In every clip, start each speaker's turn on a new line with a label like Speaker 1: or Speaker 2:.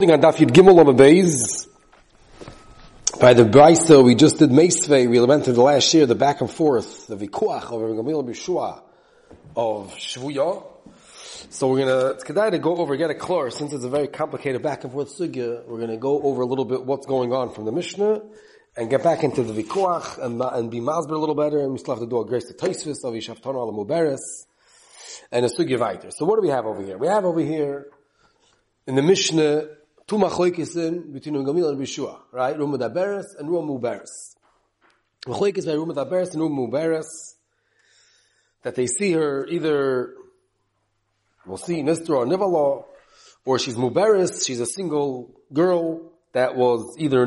Speaker 1: on Daf Yud Gimel Beis. By the Brisa, we just did Meisvei. We through the last year, the back and forth, the Vikuach over Gamil Bishua of Shvuya. So we're gonna, it's kedai to go over, get a clear, since it's a very complicated back and forth sugya, we're gonna go over a little bit what's going on from the Mishnah, and get back into the Vikuach, and, and be Masber a little better, and we still have to do a grace to Taisvis, of Yishaftana al Muberes, and a sugya weiter. So what do we have over here? We have over here, in the Mishnah, two machoikis in between Gamil and Bishua, right? Rum Mudaberes and Rum Muberes. Machlokes by Rum Mudaberes and Rum Muberes, that they see her either, we'll see, Nistra or Nivala, or she's Muberes, she's a single girl that was either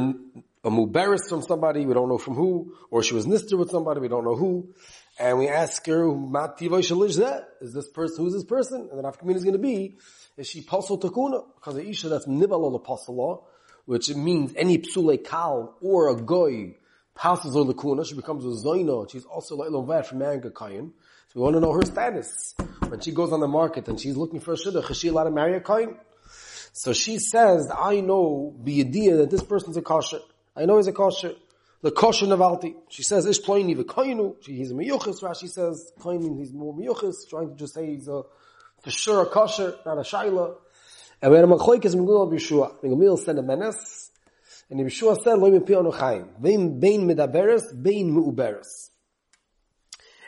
Speaker 1: a Muberes from somebody, we don't know from who, or she was Nistra with somebody, we don't know who, and we ask her, is this person, who's this person? And then after community is going to be, is she pasal takuna? Because the isha that's the pasala, which means any psule kal or a goy passes on the kuna, she becomes a zoina. She's also like lovet from Manga Kayan. So we want to know her status. When she goes on the market and she's looking for a shidduch, is she allowed to marry a kain? So she says, I know idea that this person's a kosher. I know he's a kosher. The kosher navalti. She says, Ish ploini v'koinu. He's a miyuchis. Rashi says, koinu, he's more miyuchis. Trying to just say he's a for sure a kosher, not a shaila. And we had a machlokes Megillah B'Yeshua. Megillah said a menace, and Yeshua said, "Lo mipi onochaim." Bein bein medaberes, bein muuberes.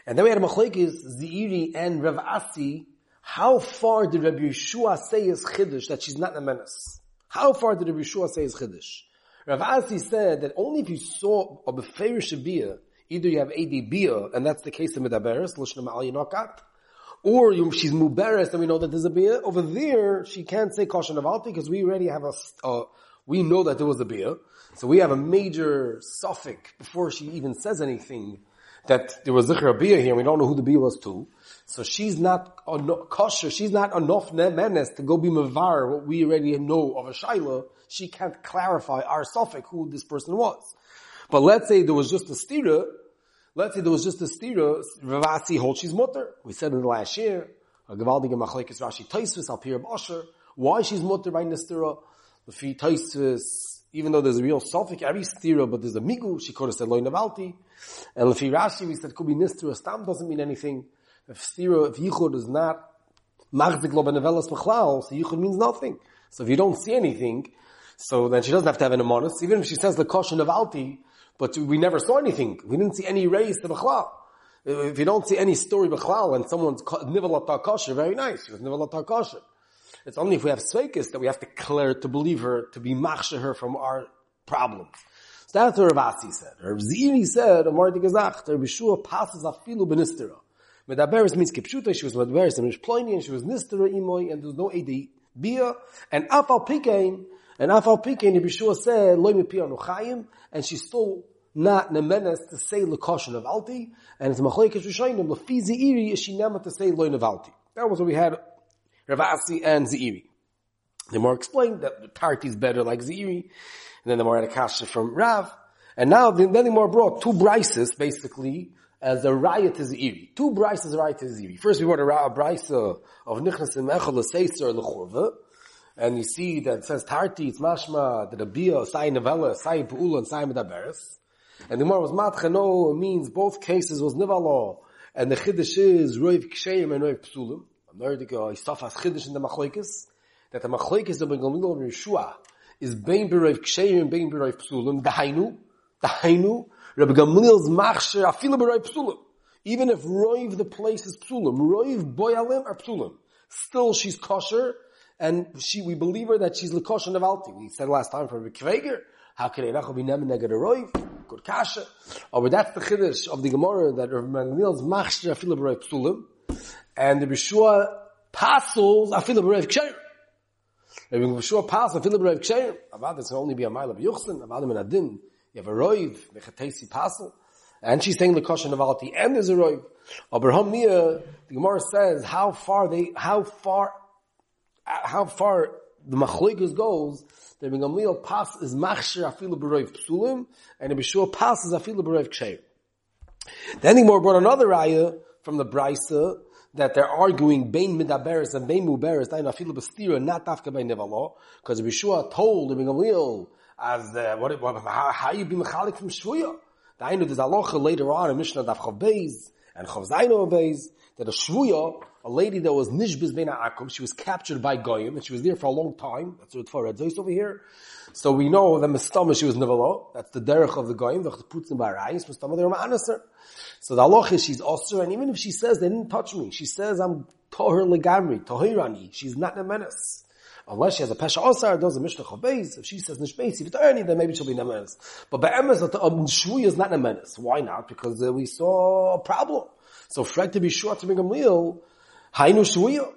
Speaker 1: And then we had a machlokes Zeiri and Rav Asi. How far did Rabbi Yeshua say is chiddush that she's not a menace? How far did Rabbi Yeshua say is chiddush? Rav Asi said that only if you saw a beferish bia, either you have AD bia, and that's the case of medaberes, l'shnam al yinokat, or she's muberes, and we know that there's a beer. Over there, she can't say kosher navalti because we already have a, uh, we know that there was a beer. So we have a major suffix before she even says anything that there was zikr beer here. And we don't know who the beer was to. So she's not kosher. She's not enough menace to go be mavar what we already know of a shaila. She can't clarify our suffix who this person was. But let's say there was just a stira Let's say there was just a stira, Ravasi holds she's mutter. We said in the last year, a Gavaldige Machlekes Rashi Taisvis al Pir Basher, why she's mutter by Nistira, the Fi Taisvis, even though there's a real suffix, every stira, but there's a migu, she could have said loy navalti. And if Rashi, we said could be nistira, stam doesn't mean anything. If stira, if yichud is not magzik lo benevelas machlal, so yichud means nothing. So if you don't see anything, so then she doesn't have to have an amonis. Even if she says the kosher navalti, but we never saw anything. We didn't see any race to Bechlal. If you don't see any story Bechlal and someone's Nivalat kosher, very nice. She was Nivalat. It's only if we have Sveikis that we have to declare to believe her, to be machshe her from our problems. So that's what Ravasi said. Rav Zeiri said, Amar Digazach, Rav Yeshua passes afilu benistera. Medaberes means kipshuta, she was medaberes and Mishploini, and she was nistera imoy, and there was no edi bia, and afal pikein, and Afal Pikein, Yeshua said, Loi Mipi Anuchayim, and she's still not nemenes to say lekoshin of alti, and it's machlekes rishonim lefi zeiri is she nema to say loy nevalti. That was what we had Ravasi and Zeiri. The more explained that the tarti is better like Zeiri, and then the more had a kasha from Rav, and now then the more brought two brises basically as a raya to Zeiri. Two brises raya to Zeiri. First we brought a, a brisa of Nichnas and Echel Seiser lechorva, and you see that it says Tarti, it's mashma, that a bia, sai novella, sai pu'ula, and sai medaberes. And the more was matchano means both cases was nivalo, and the chiddush is roiv ksheim and roiv psulim. America, Isafas chiddush in the machlekes, that the machlekes of Bengalmino of Yeshua is bein beroiv ksheim and bein beroiv psulim, dahainu, dahainu, Rabbi Gamliel's machsher, afilu beroiv psulim. Even if roiv the place is psulim, roiv boyalim are psulim. Still she's kosher, and she, we believe her that she's Lakosh Navalti. We said last time for Rikveger, how could Eirachel be Nemen Neged Roiv? Good Kasha. Oh, but that's the Chiddush of the Gemara that Rav Magnil's Machshir Afilah B'Roiv Psulim, and the Bishua Pasels Afilah B'Roiv Ksheir. Rabbi Bishua Pasel Afilah B'Roiv Ksheir. Avad, can only be a mile of Yuchsin. Avad, in Adin, you have a Roiv, Mechatesi Pasel. And she's saying the Kosher Navalti, and there's a Roiv. Abraham oh, Mia, the Gemara says how far they, how far how far the machloikus goes, the Gamliel pass is machshir afilu b'roiv psulim, and the Bishua passes afilu b'roiv ksheir. Then the more brought another raya from the Brisa that they're arguing Bain Midaberes and Bain Muberes, Dain Afilu Bastira, not Dafka by Nevalo, because Yeshua told Ibn Gamliel, as the, what, what, how, how you be Mechalik from Shvuya. Dainu, there's alocha later on in Mishnah Daf Chav and Chav Zaino Beis, that a Shvuya, a lady that was Nishbiz Bein Akum, she was captured by Goyim, and she was there for a long time. That's what Torah Zois over here. So we know that Mistama, she was Nevalo. That's the derech of the Goyim, the Putzim Barayis, Mistama, they were Ma'anaser. So the Allah is she's Osir, and even if she says they didn't touch me, she says I'm Toher Legamri, Tohirani, she's not a menace. Unless she has a Pesha Osar, does a Mishnah Chabeis, if she says Nishbeisi, V'tarani, then maybe she'll be Nemenes. But by Emes, um, Shvuya is not Nemenes. Why not? Because uh, we saw a problem. So Fred to be sure to bring a meal, Hainu Shvuya.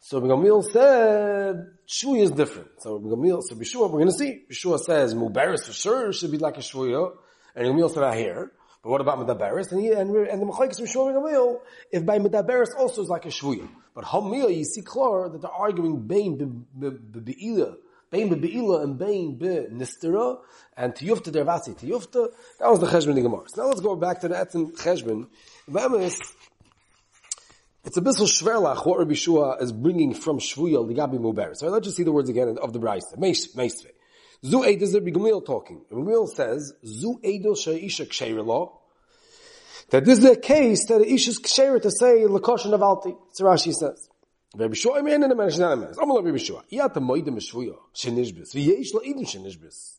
Speaker 1: So Gamil said Shvuya is different. So Gamil, so Bishua, we're going to see. Bishua says Mubaris for sure should be like a Shvuya, and Gamil said I hear. But what about Medaberis? And, he, and, and the Mechaikas Bishua Gamil, if by Medaberis also is like a Shvuya. But Hamil, you see clear that they're arguing Bain Be'ila, Bain Be'ila and Bain Be'nistera, and Tiyufta Dervasi Tiyufta. That was the Cheshbon Gemara. So now let's go back to the Etzim Cheshbon. Be'emes, it's a bissel shverlach what Rabbi Shua is bringing from Shvuya Ligabi Muber. So let's just see the words again of the Brisa. Meisve. Zu Eid is Rabbi Gamliel talking. Rabbi Gamliel says, Zu Eidel She'isha Ksheirilo, that this is a case that the Ish is to say Lakoshan Avalti. So Rashi says. Rabbi Shua, I'm in a man, a man. I'm Rabbi Shua. Yat the Moidim Shvuya, Shenishbis. V'yesh La'idim Shenishbis.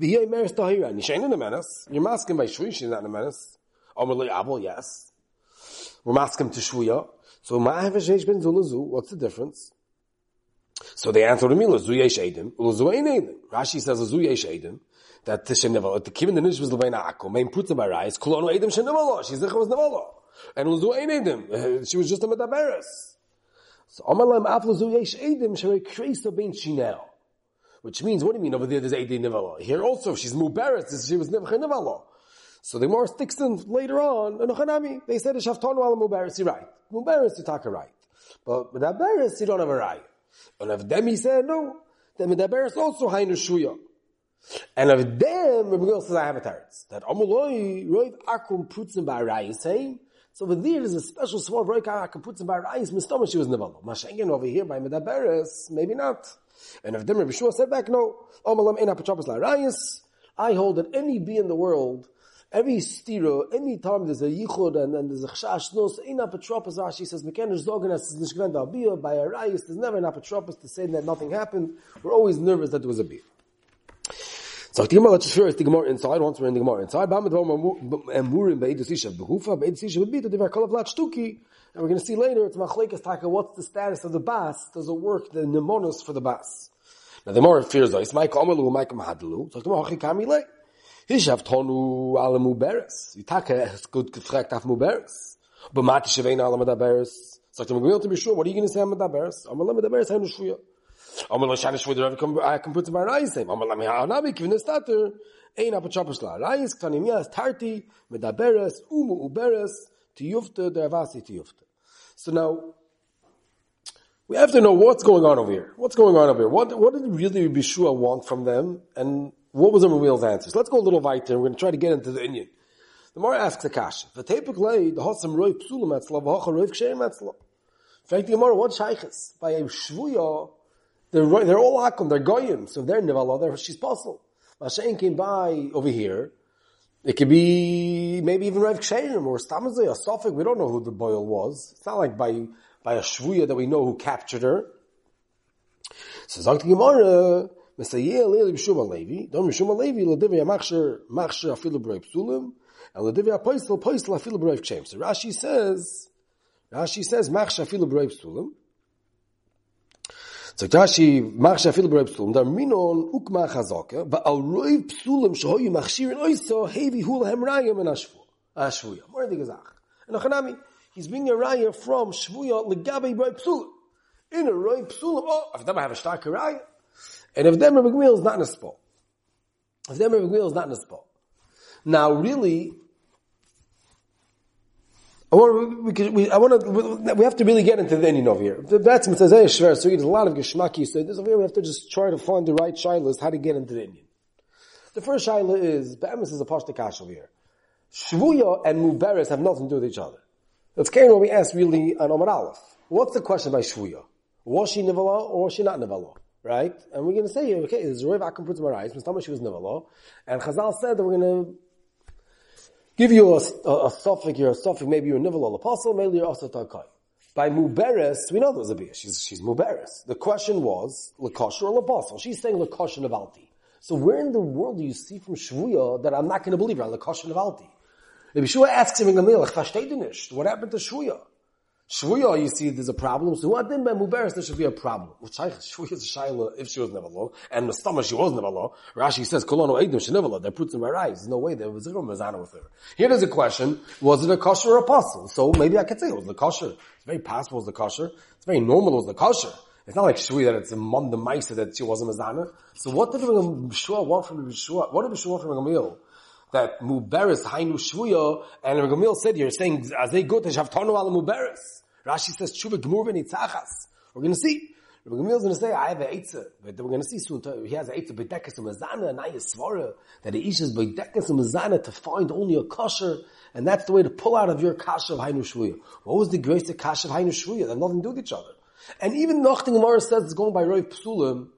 Speaker 1: V'yei Meres Tahira. Nishain in a menace. You're masking by Shvuya, she's not in a menace. Omer Abel, yes. We're masking to Shvuya. So ma'av ben zulazu, what's the difference? So they answer the mila, zu yesh edim, ulazu ein edim. Rashi says, zu yesh edim, that Tishem Nevala, the Kivin the Nish was Levain Akko, main Putza Barais, Kulonu Edim Shem Nevala, she's Zicha was Nevala. And Ulazu Ein Edim, she was just a Medaberes. So Amalam Aflazu Yesh Edim, Shere Kreisa Ben Shinel. Which means, what do you mean over there there's Edim Nevala? Here also, she's Muberes, she was Nevala. So the more sticks in later on, and Hanami, they said Shaftonu ala Muberes, you're right. Muberes, you talk a right. But Muberes, you don't have a right. And if them he said no, then Muberes also Hainu Shuya. And of them, Rabbi Gil says, I have a teretz. That Amuloi, Roiv Akum Prutzim Ba'arai is saying, so over there is a special small Roiv Akum Prutzim Ba'arai is Mistama, she was Nevala. Mashengen over here by Medaberes, maybe not. And of them, Rabbi Shua said back, no, Amalam Ena Pachapas La'arayis, I hold that any bee in the world Every stira, any time there's a yichud and, and there's a chash nos, ein apotropos, Rashi says, mekenish zogen as is nishgren da'abiyah, by a rayis, there's never an apotropos to say that nothing happened. We're always nervous that there was a biyah. So the Gemara, let's just first the Gemara inside, once we're in the Gemara inside, Ba'amad emurim be'edus isha behufa, be'edus isha be'bita, divar kolav lat shtuki, and we're going to see later, it's machlekes taka, what's the status of the bas, does it work, the nemonos for the bas. Now the more fears is, Mike Omalu, Mike Mahadlu, so the Gemara, Chikami lei. Hab tonu muberes. Es gut gefragt muberes. What are you going to say alle shane shvuya der come I can put to my na be given the starter. Ein ihm ja tarti muberes um uberes. So now we have to know what's going on over here. What's going on over here? What, what did really Bishua want from them? And what was the Ramil's answers? Let's go a little weiter. We're going to try to get into the Indian. The more asks the kasha. The tepuk lay the hosam roiv psulim etzla v'hocha roiv ksheim etzla. In fact, the Gemara, what shaykhs? By a shvuya, they're, they're all akum, they're goyim, so they're nevala, they're, she's possible. Mashain came by over here, it could be maybe even Rev Ksheim or Stamazay or Sophic, we don't know who the boil was. It's not like by, by a shvuya that we know who captured her. So Zakt Gemara, מסייע לי בשום הלוי, דום בשום הלוי לדבי המכשיר, מכשיר אפילו ברוי פסולים, and לדבי הפויסל, פויסל אפילו ברוי קשיים. So Rashi says, Rashi says, מכשיר אפילו ברוי פסולים, sagt Rashi, מכשיר אפילו ברוי פסולים, דר מינון הוקמה חזוקה, ועל רוי פסולים שהיו מכשירים אויסו, הביא הוא להם ראיה מן השבויה. More than gesagt. And Achanami, he's bringing a raya from shvuya legabe roi psulim. In a roi psulim, oh, if I have a stark raya, and if them Rabbi is not in a spot, if them Rabbi is not in a spot, now really, I want, we, we, I want to, we have to really get into the ending over here. That's Mitzazeh Shver, so there's a lot of Geshmaki, so this over here we have to just try to find the right shilas, how to get into the Indian. The first shaila is, Be'emes is a Pashta Kash over here. Shvuya and Muberes have nothing to do with each other. Let's carry what we asked really on Omar Aleph. What's the question by Shvuya? Was she Nivala or was she not Nivala? Right? And we're going to say, okay, there's Roiv Akum Putz Marais, Mr. she was Nivala, and Chazal said that we're going to give you a, a, a suffix, you're a suffix, maybe you're a Nivala apostle, maybe you're also Tarkai. By Muberes, we know there was a Bia. She's, she's Muberes. The question was, Lakosher or Labassel? She's saying Lakosher Navalti. So where in the world do you see from Shvuya that I'm not going to believe her, Lakosher Navalti? If Shvuya asks him in Gamil, what happened to Shvuya? Shvuya, you see, there's a problem. So what then by Muberes, there should be a problem. Shvuya is a Shaila if she was never low, and the stomach she was never low. Rashi says, Kolono Eidim she never low. That puts in my eyes. There's no way there was a Mazana with her. Here there's a question, was it a kosher apostle? So maybe I could say it was the kosher. It's very possible it was the kosher. It's very normal it was the kosher. It's not like Shvuya that it's a mom the that she wasn't Mazana. So what did Shvuya want from Shvuya? What did Shvuya want from Gamil? That Muberes Hainu Shvuya, and Gamil said, you're saying, as they go to Shavtanu al muberes. Rashi says tshuva gemur v'nitzachas. We're going to see. Rabbi Gamil is going to say, I have an eitzah. But we're going to see soon, he has an eitzah, bedekas umazana, and I svara, that the ish is bedekas umazana to find only a kosher, and that's the way to pull out of your kasha of Hainu Shvuya. What was the greatest kasha of Hainu Shvuya? They have nothing to do with each other. And even Nochting Gemara says it's going by Roy Psulim,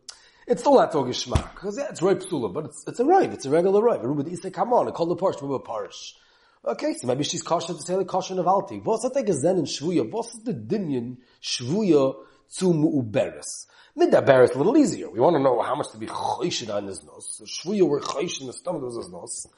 Speaker 1: it's still not talking Shema, because yeah, it's Roy Psulim, but it's, it's a Roy, it's a regular Roy. Ruba Isai, come on, I call the Parish, Ruba Parish. Okay, so maybe she's kosher to say like kosher navalti. What's that zen in shvuya? What's the dinyan shvuya to mu'uberes? Midaberes a little easier. We want to know how much to be choshid on his nose. So shvuya were choshid in the stomach of his nose.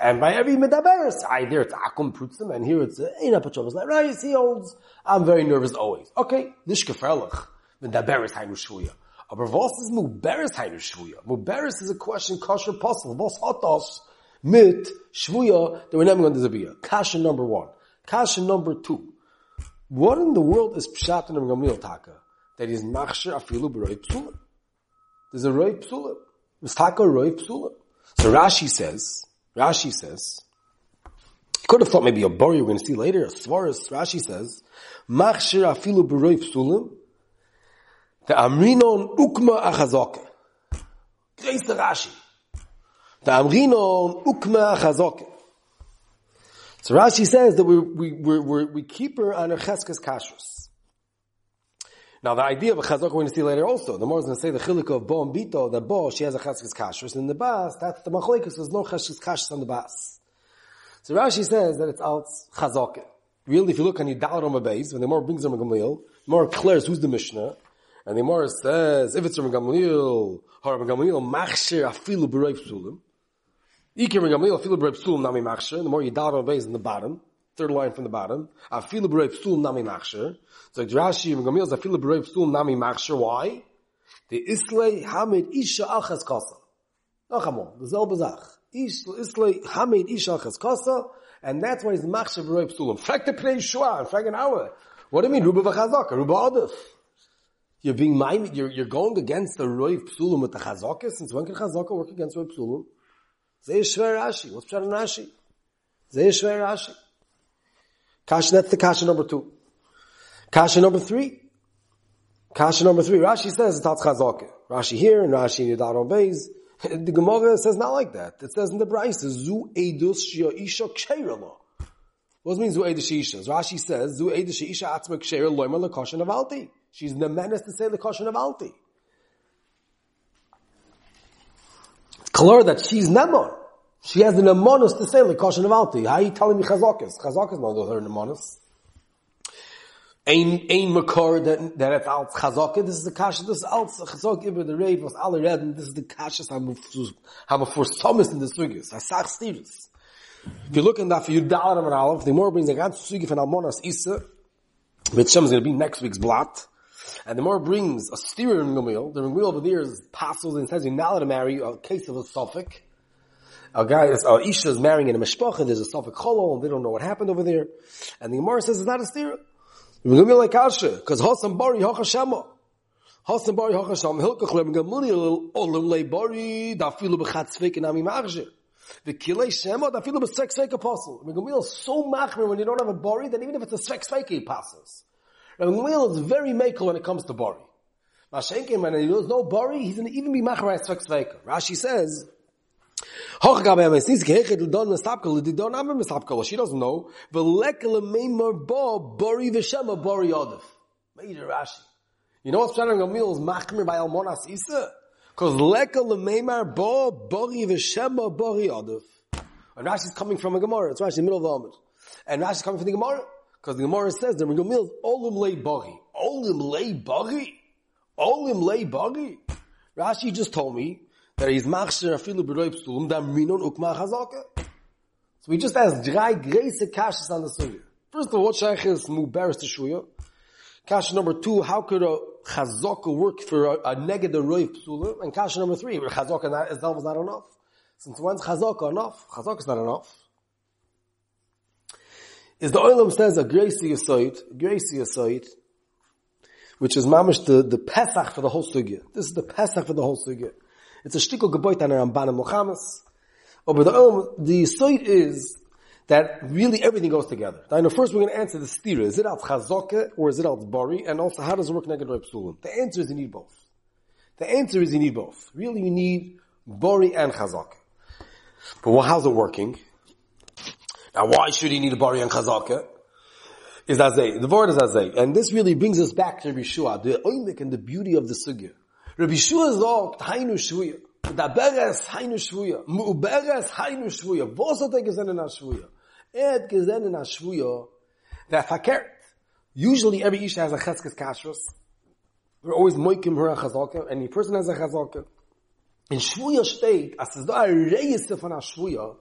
Speaker 1: And by every midaberes, either it's akum prutzim, and here it's uh, ina pachovas like right. He holds. I'm very nervous always. Okay, nishkeferlich midaberes hainu shvuya. Aber was is mu'beres hainu shvuya? Mu'beres is a question kosher possible. Was hotos mit shvuya that we're never going to zabiyah. Kasha number one. Kasha number two. What in the world is pshat in Gamliel Taka? That is machsher afilu b'roi psulim. There's a roi psulim. Mistaka roi psulim. So Rashi says, Rashi says, could have thought maybe a bori we're going to see later, a svaras, Rashi says, machsher afilu b'roi psulim, the amrinon ukma achazok. Grace Rashi. The Amrino Ukma Chazok. So Rashi says that we, we, we, we, keep her on her Cheskes Kashrus. Now the idea of a chazok we're going to see later also. The more is going to say the chilik of bo and bito, that bo, she has a cheskes kashrus, and the bas, that's the machlekes, there's no cheskes kashrus on the bas. So Rashi says that it's out chazok. Really, if you look on on base, when the more brings them a gamliel, the more clears who's the Mishnah, and the more says, if it's from Gamliel, har Gamliel, machshir afilu b'rei psulim, Ikir Gamliel afilu b'rei psul nami machsher. The more you dot on base in the bottom, third line from the bottom. Afilu b'rei psul nami machsher. So Rashi Gamliel afilu b'rei psul nami machsher. Why? The islay hamid isha achas kasa. Oh, Nachamon, the zel bezach. Islay hamid isha achas kasa. And that's why he's machsher b'rei psulim. Frag the pnei shua, frag an hour. What do you mean? Ruba v'chazaka, ruba adif. You're being minded, you're, you're going against the Roiv Psulim with the Chazaka, since when can Chazaka work against Roiv Psulim? Sehr schwer Rashi. What's Pshat Rashi? Sehr schwer Rashi. Kasha, that's the Kasha number two. Kasha number three. Kasha number three. Rashi says it's Chazaka. Rashi here and Rashi in Yudar obeys. The Gemara says not like that. It says in the Brisa, Zu Eidus Shia Isha Ksheirala. What does it mean Zu Eidus Isha? Rashi says, Zu Eidus Isha Atzma Ksheir Loimer Lekoshen Avalti. She's the menace to say Lekoshen It's clear that she's Nemon. She has an amonus to say like kosher nevalti. How are you telling me chazakas? Chazakas not her amonus. Ein ein makor that that it's alt chazaka. This is the kasha. This is alt chazaka über the rave was alle reden. This is the kasha. Haben haben for Thomas in the sugis. I sag stiris. If you look in that for Yudal and Aleph, the more brings a ganze sugi from Almonas Isa, which Shem is going to be next week's blot. And the more brings a steer in Gamil, the Gamil over there is passes and says you're not allowed to marry a case of a suffix. A guy, a Isha is marrying in a mishpacha, there's a suffix cholo, and they don't know what happened over there. And the Gemara says it's not a steer. Gamil like Asha, because Hasam Bari Hachashama. Hasam Bari Hachasham, Hilkach Lem Gamil Olam Le Bari, Dafilu Bechatz Fek and Ami Marje. The Kilei Shema, Dafilu Besex Fek Apostle. Gamil is so machmer when you don't have a Bari, that even if it's a Fek, he passes. Rabbi Gamliel is very makel when it comes to Bari. Mashenkin, when he knows no Bari, he's going to even be Macharai Svek Sveka. Rashi says, Hoch gab er mesis gehechet du don stapkel du don am stapkel she doesn't know. The lekel memor bo bori veshema bori odef major rashi. You know what's to meal is machmer by almonas isa cuz lekel memor bo bori veshema bori odef and Rashi is coming from a Gemara. It's Rashi in the middle of the Amud. And Rashi is coming from the Gemara because the Gemara says the meal olim lei bori olim lei bori olim lei bori Rashi just told me that he's machsher afilu b'roib stulum da minon ukma chazaka. So we just asked drei greise kashas on the sugya. First of all, what shaykh is muberes to shuya? Kasha number two, how could a chazaka work for a, a neged roiv psulim? And kasha number three, chazaka is not enough. Since when's chazaka enough? Chazaka is not enough. Is the oilam says a grace yisoid, grace yisoid, which is mamish the, the Pesach for the whole sugya. This is the Pesach for the whole sugya. It's a shtickle geboit on Ramban and Muhammad's. But the um, the side is that really everything goes together. Now, first we're going to answer the stira. Is it al chazoke or is it al bari? And also, how does it work neged psulim? The answer is you need both. The answer is you need both. Really, you need bari and chazoke. But well, how's it working? Now, why should he need a bari and chazoke? is Azay. The word is Azay. And this really brings us back to Rishua, the oimik and the beauty of the sugya. Rabbi Shua sagt, Hainu Shvuya. Da Beres Hainu Shvuya. Mu'beres Hainu Shvuya. Was hat er gesehen in Shvuya? Er hat gesehen in verkehrt. Usually every Isha has a cheskes kashrus. We're always moikim her a chazaka. Any person has a chazaka. In Shvuya steht, as es da a reis von a Shvuya,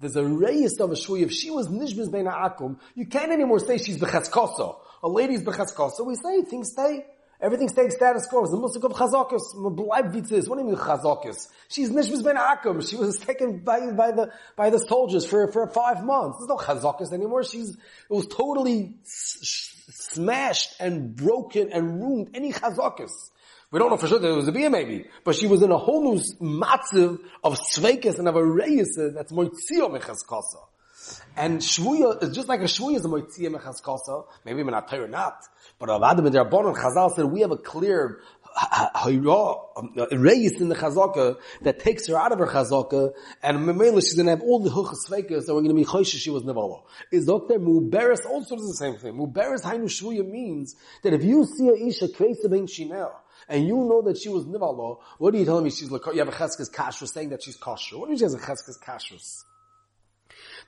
Speaker 1: there's a reis of a Shvuya. If she was nishbiz bein akum, you can't anymore say she's bechaskosa. A lady's bechaskosa. We say things stay. Everything stays status quo. It's the musik of. Bleibvitzis. What do you mean chazakis? She's nishmas ben akum. She was taken by, by the, by the soldiers for, for five months. There's no chazakis anymore. She's, it was totally smashed and broken and ruined. Any chazakis. We don't know for sure that it was a bia maybe, but she was in a whole new matziv of sveikis and of a reis that's moitzio mechaskasa. And shvuya is just like a shvuya is a moitzia mechaskasa. Maybe we're not or not. But and Rabbanon Chazal said we have a clear um, reis in the chazaka that takes her out of her chazaka, and Memela she's gonna have all the huchas fekers that we're gonna be choishes she was nevala. Is Dr. Muberes also does the same thing. Muberes hainu shvuya means that if you see a isha kreisa ben shinel, and you know that she was nivala, what are you telling me she's like, you have a cheskes kashrus saying that she's kosher? What do you mean she has a cheskes kashrus?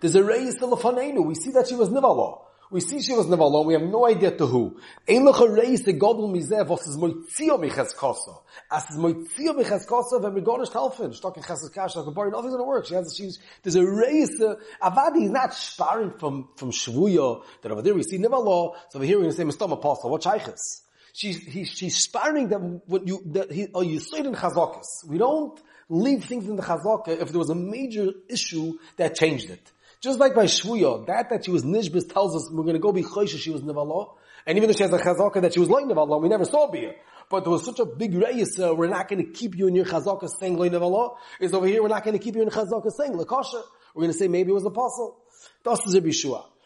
Speaker 1: There's a reis telefonenu. We see that she was nivala. We see she was never alone. We have no idea to who. Ein loch reis the godel mizeh was is moitzio miches koso. As is moitzio miches koso, when we go to helfen, stock in chesed kash, a bar, nothing's gonna work. She has, she's, there's a reis, uh, Avadi is not sparring from, from Shvuya, that over there we see never law, so over here we're gonna say, Mistom Apostle, what shaykhis? She's, he, she's sparring that what you, that he, oh, you say it in chazakas. We don't leave things in the chazaka if there was a major issue that changed it. Just like by Shvuya, that that she was Nishbis tells us we're going to go be Choshe, she was Nevala. And even though she has a chazaka that she was like Nevala, we never saw Bia. But there was such a big race, uh, we're not going to keep you in your chazaka saying Loi Nevala. Is over here, we're not going to keep you in chazaka saying Lakasha. We're going to say maybe it was apostle. Das is Rabbi.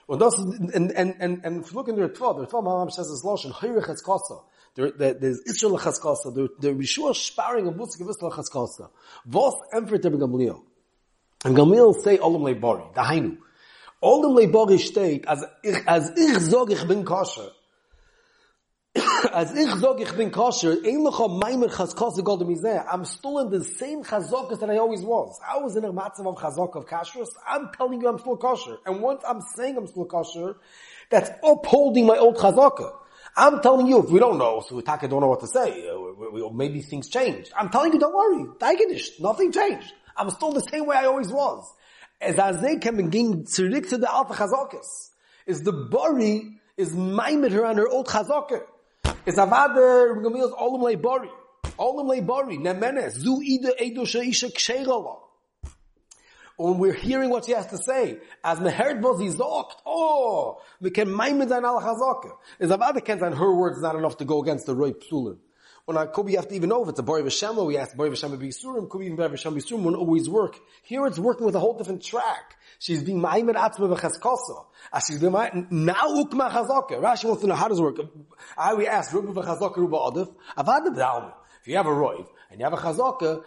Speaker 1: And, das, and, and, and, and if you look in the Ritva, the Ritva Mahamam says this Lashon, Hoyrech Etzkasa. There, there, there's Israel Chaskasa. There, there Rishua sparring a Busik of Israel Chaskasa. Vos Emfer Tebe Gamliel. And Gamil say Olam Leibori, Dahainu. Olam Leibori steht, as ich, as ich sag, ich bin kosher. as ich sag, ich bin kosher, ein lecha maimer chazkos godem izeh, I'm still in the same chazokas that I always was. I was in a matzav of chazok of kashrus, I'm telling you I'm still kosher. And once I'm saying I'm still kosher, that's upholding my old chazokah. I'm telling you, if we don't know, so we don't know what to say, uh, we, we, maybe things changed. I'm telling you, don't worry, nothing changed. I'm still the same way I always was. As Azay can begin to the Alpha Chazokis. Is the Bori, is maimed her on her old Chazokah. Is Avada, Gamil's Olam Lei Bori. Olam leibori Nemenes, Zu Ida Edo Sheisha Ksheirala. When we're hearing what she has to say, as Meherd was zokt, oh, we can maimed an al Chazokah. Is Avada can her words not enough to go against the Roy Psulim. When I could be, you have to even know if it's a Bori V'Shema, we ask Bori V'Shema B'Yisurim, could be even Bori V'Shema B'Yisurim, won't always work. Here it's working with a whole different track. She's being Ma'imed Atzma V'Chaskosa. As she's being now Ukma Chazaka. Rashi wants to know how does it work. I, we ask, Ruba V'Chazaka, Ruba Adif, Avadim Dalma. If you have a Roiv, and you have a Chazaka,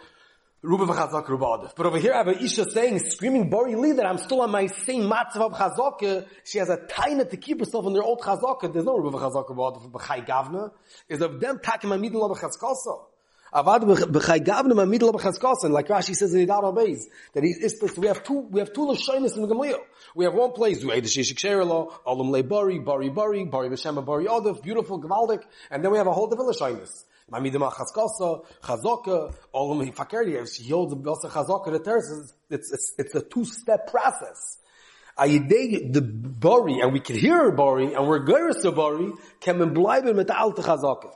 Speaker 1: Ruba v'chazaka, Ruba Adif. But over here I have a Isha saying, screaming Bori Li, that I'm still on my same matzav of. She has a taina to keep herself in their old chazaka. There's no Ruba v'chazaka, Ruba Adif, b'chai gavna. Is of them takim amidin lo b'chazkasa. Avad b'chai gavna amidin lo b'chazkasa. Like Rashi says in Idar Abayz, that he is, we have two, we have two lashonis in the Gamliel. We have one place, Zuhay the Shishik Sherelo, Olam Le Bari, Bari Bari, B'Shema Bari Adif, beautiful, Gavaldik, and then we have a whole different lashonis. Mamidim all of them Hifakerdi, he holds also Chazaka, the terrace, it's, it's, it's a two-step process. Ayidei, the Bari, and we can hear Bari, and we're Geras to Bari, can man bleiben mit der alte Chazaka.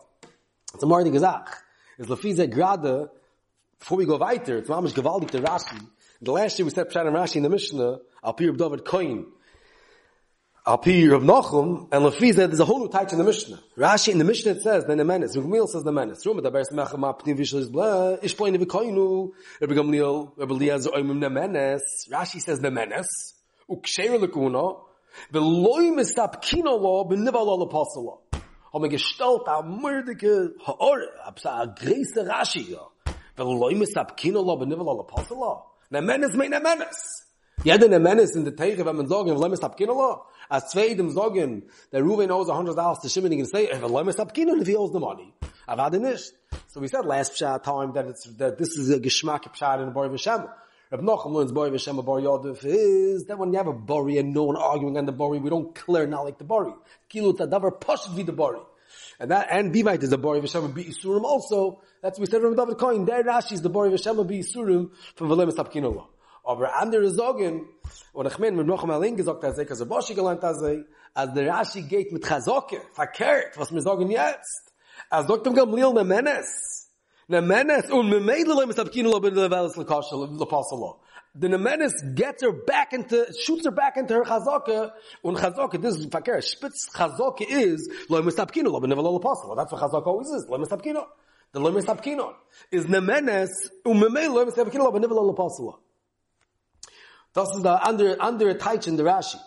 Speaker 1: It's a more gesagt. It's Lafize Grade, before we go weiter, it's mamish gewaldig the Rashi. The last year we said Pshat and Rashi in the Mishnah, Al Pir David Koin, Al Pir of Nochum, and Lafize, there's a whole new type in the Mishnah. Rashi in the Mishnah it says, then the menace, Rugmil says the menace. Rum, the Beres Mecha Ma Vishal is Ploin Evi Koinu, Gamliel, Liaz Oimim. Rashi says the menace, Uksher Lekuna, Veloy Mistap Kino Lo, Lepasala. haben gestellt a mürdige hor a psa a gräse Rashi, ja. Weil loi mis ab kino lo, ben nivel ala pasa lo. Ne menes mei ne menes. Jede ne menes in de teiche, wenn man sagen, loi mis ab kino lo. A zwei dem sagen, der Ruven aus a hundred dollars, der Schimmeling in say, weil loi mis ab kino, ne vi aus the money. A vade nisht. So we said last time that, it's, that this is a geschmack of pshad in the Boi Vashemel. Reb Nochem learns Bori V'Shem, Bori Yodif is that when you have a Bori and no one arguing on the Bori, we don't clear not like the Bori. Kilu it's a davar posh be the Bori. And that, and Bivite is a Bori V'Shem, be Isurim also. That's what we said from David Coin. There Rashi is the Bori V'Shem, be Isurim from Velem Esapkinullah. Aber andere sagen, und ich meine, mit noch einmal allein gesagt, dass ich als Boshi gelernt habe, als der Rashi geht mit Chazoke, verkehrt, was wir sagen jetzt. Als Dr. Gamliel ne Lekasha. The Nemenis um, gets her back into, shoots her back into her chazaka, and chazaka, this is fakir, spitz chazaka is, lo misapkino. That's what chazaka always is, um, lo misapkino. The lo misapkino is Nemenis, umemei lo misapkino, lo benevelo lepasala. Das ist the under under a taich in the Rashi.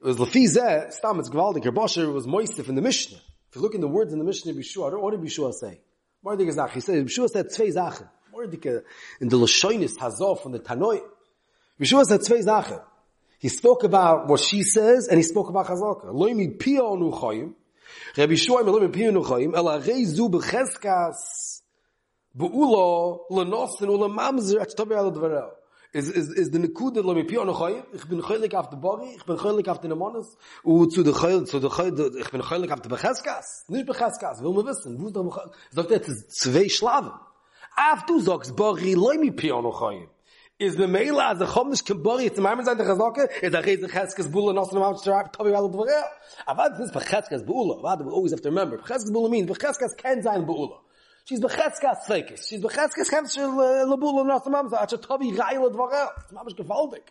Speaker 1: It was lefizeh stam it's gewaldig. Her bosher was moistif in the Mishnah. If you look in the words in the Mishnah Bishua, what did Bishua say? More dike Zach. He said Bishua said zwei Sachen. More in the Lashonis Hazov from the Tanoi. Bishua said zwei Sachen. He spoke about what she says and he spoke about Chazaka. Loi mi pio nu choyim. Rabbi Shua loi mi pio nu choyim. Ela rei zu becheskas be'ulo lenosin ula mamzer at tobi ala dvarel. Is is is the nekude lo mi pio no khoy ich bin khoylik auf de bori ich bin khoylik auf de monas u zu de khoy zu de khoy ich bin khoylik auf de bechaskas nicht bechaskas will mir wissen. Wo da sagt er zwei schlaven. Auf du sagst bori lo mi pio no khoy is the mela as a khomish kem bori zum einmal seine gesagt is a riesen chaskas bulle noch no out strap tobi al de aber das bechaskas bulle? Aber always have to remember bechaskas bulle means bechaskas can sein bulle She's becheskas fekes. She's becheskas hemsh lebul and not mamza. Ach a tobi geile dvara. It's mamish gefaldig.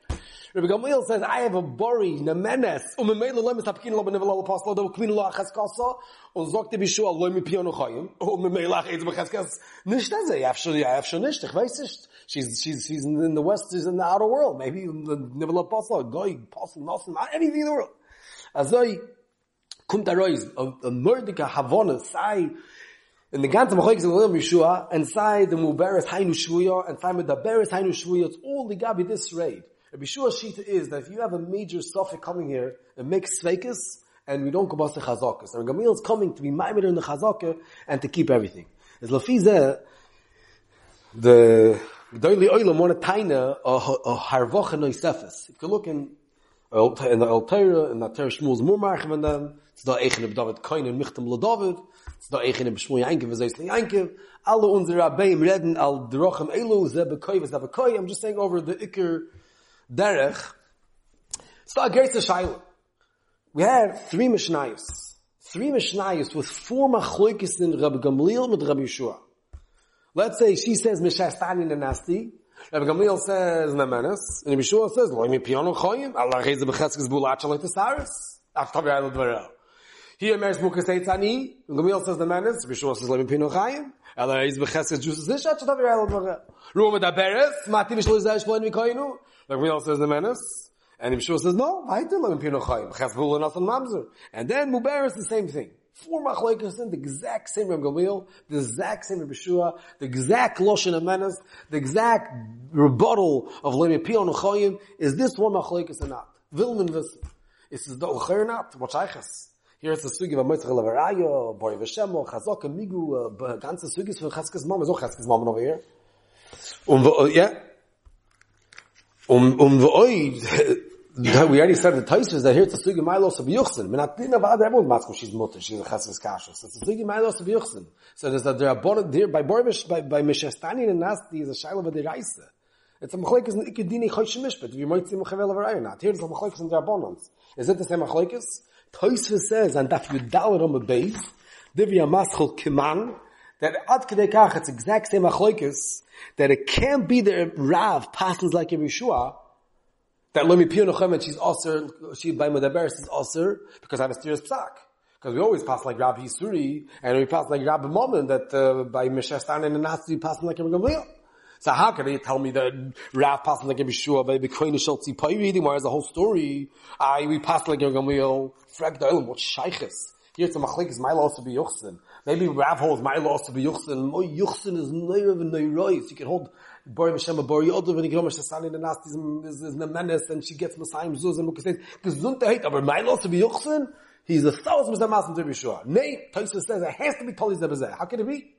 Speaker 1: Rabbi Gamliel says, I have a bori, nemenes, um a meile lemes hapkin lo benevel al apostle, do kvin lo achaskasa, und zogte bishu al loimi piano chayim, um a meile ach eitz becheskas. Nish das er, yaf schon, yaf schon nicht, ich weiß nicht. She's, she's, she's in the west, she's in the outer world, maybe the nevel apostle, goy, apostle, nothing, anything in the world. Azoi, kommt a roiz, a murdika havona, sai, in the ganze Machoik is a little Yeshua, and say the Muberes Hainu Shvuya, and say the Beres Hainu Shvuya, it's all the Gabi this raid. Rabbi Yeshua Shita is that if you have a major suffix coming here, it makes Svekis, and we don't go bust the Chazakas. And Gamil is coming to be Maimed in the Chazaka, and to keep everything. As Lafizeh, the Doili Oilam want a taina, a harvocha. If you look in, in the Altera, in the Altera Shmuel's Murmarch, and then, it's the Eichen of David Koin and Michtam LaDavid, da ich in dem Shmuel Yankev, es ist Yankev, alle unsere Rabbeim reden al drochem elu, ze bekoi, ze bekoi, I'm just saying over the Iker Derech, da a great Shaila. We had three Mishnayos, three Mishnayos with four machloikis in Rabbi Gamliel with Rabbi Yeshua. Let's say she says Mishastani Nanasti, Rabbi Gamliel says Namanas, and Rabbi says, Loi mi piano choyim, Allah reize becheskes bulat shalai tesaris. Ach, tabi ayla dvarel. Here Meres Mukas Tani, Gamil says the manas, Bishua says Levin Pino Chaim, Ela is Becheses Juices Nishat, Shatav Yerel Dvara. Ruma da Beres, Mati Bishlo Izay Shloin Mikoinu, Gamil says the manas, and Bishua says no, Vaita Levin Pino Chaim, Ches Bula Nasan Mamzer. And then Muberes the same thing. Four machlekes in the exact same Reb Gamliel, the exact same Reb Yeshua, the exact Loshen Amenas, the exact rebuttal of Lemi Pio Nechoyim. Is this one machlekes or not? Vilman Vissen. Is this the Ocher not? What Shaychas? Hier ist das Sugi von Moitzach Leverayo, Bori Veshemo, Chazok, Migu, ganze Sugis von Chazkes Mama, so Chazkes Mama over here. Und, ja, um, um, we already said the Taisus that here it's a sugi milos of yuchsin. Min atina v'ad everyone matzko she's mutter, she's a chesed kashus. It's a sugi milos of yuchsin. So there's a, there are born, there, by Borbish, by, by Mishastani and Nasti is a shayla v'diraisa. It's a machlekes in ikadini chosh mishpat. If you might see mechavel of or not. Here's the machlekes in the abonans. Is it the same? Taisus says, and that you dalit on the base, divya maschol kiman, that ad kedei kach, it's exact same machlekes, that it can't be the Rav passes like a Yeshua, that Lomi Pio Nochem she's also she by Medaberis is also because I have a serious psak. Because we always pass like Rabbi Yisuri, and we pass like Rabbi Momin, that uh, by Meshestan and Nasi passing like a Gamliel. So how can they tell me that Rav passing like a Yeshua by Bekoin Shaltzi Pai reading, whereas the whole story, I, we pass like a Gamliel, frag the Olam, what shaykhis? Here it's a machlik is my loss to be yuchsin. Maybe Rav holds my loss to be yuchsin. My yuchsin is neir and neirois. You can hold Bori Hashem Bori Yodav and Yigrom Shasani and Nasti is is Nemenes and she gets Messiah Zuz and Mukaseit. Gesundheit, aber my loss to be yuchsin. He's a thousand percent master to be sure. Nay, Tosa says it has to be Tolis Nebezeh. How can it be?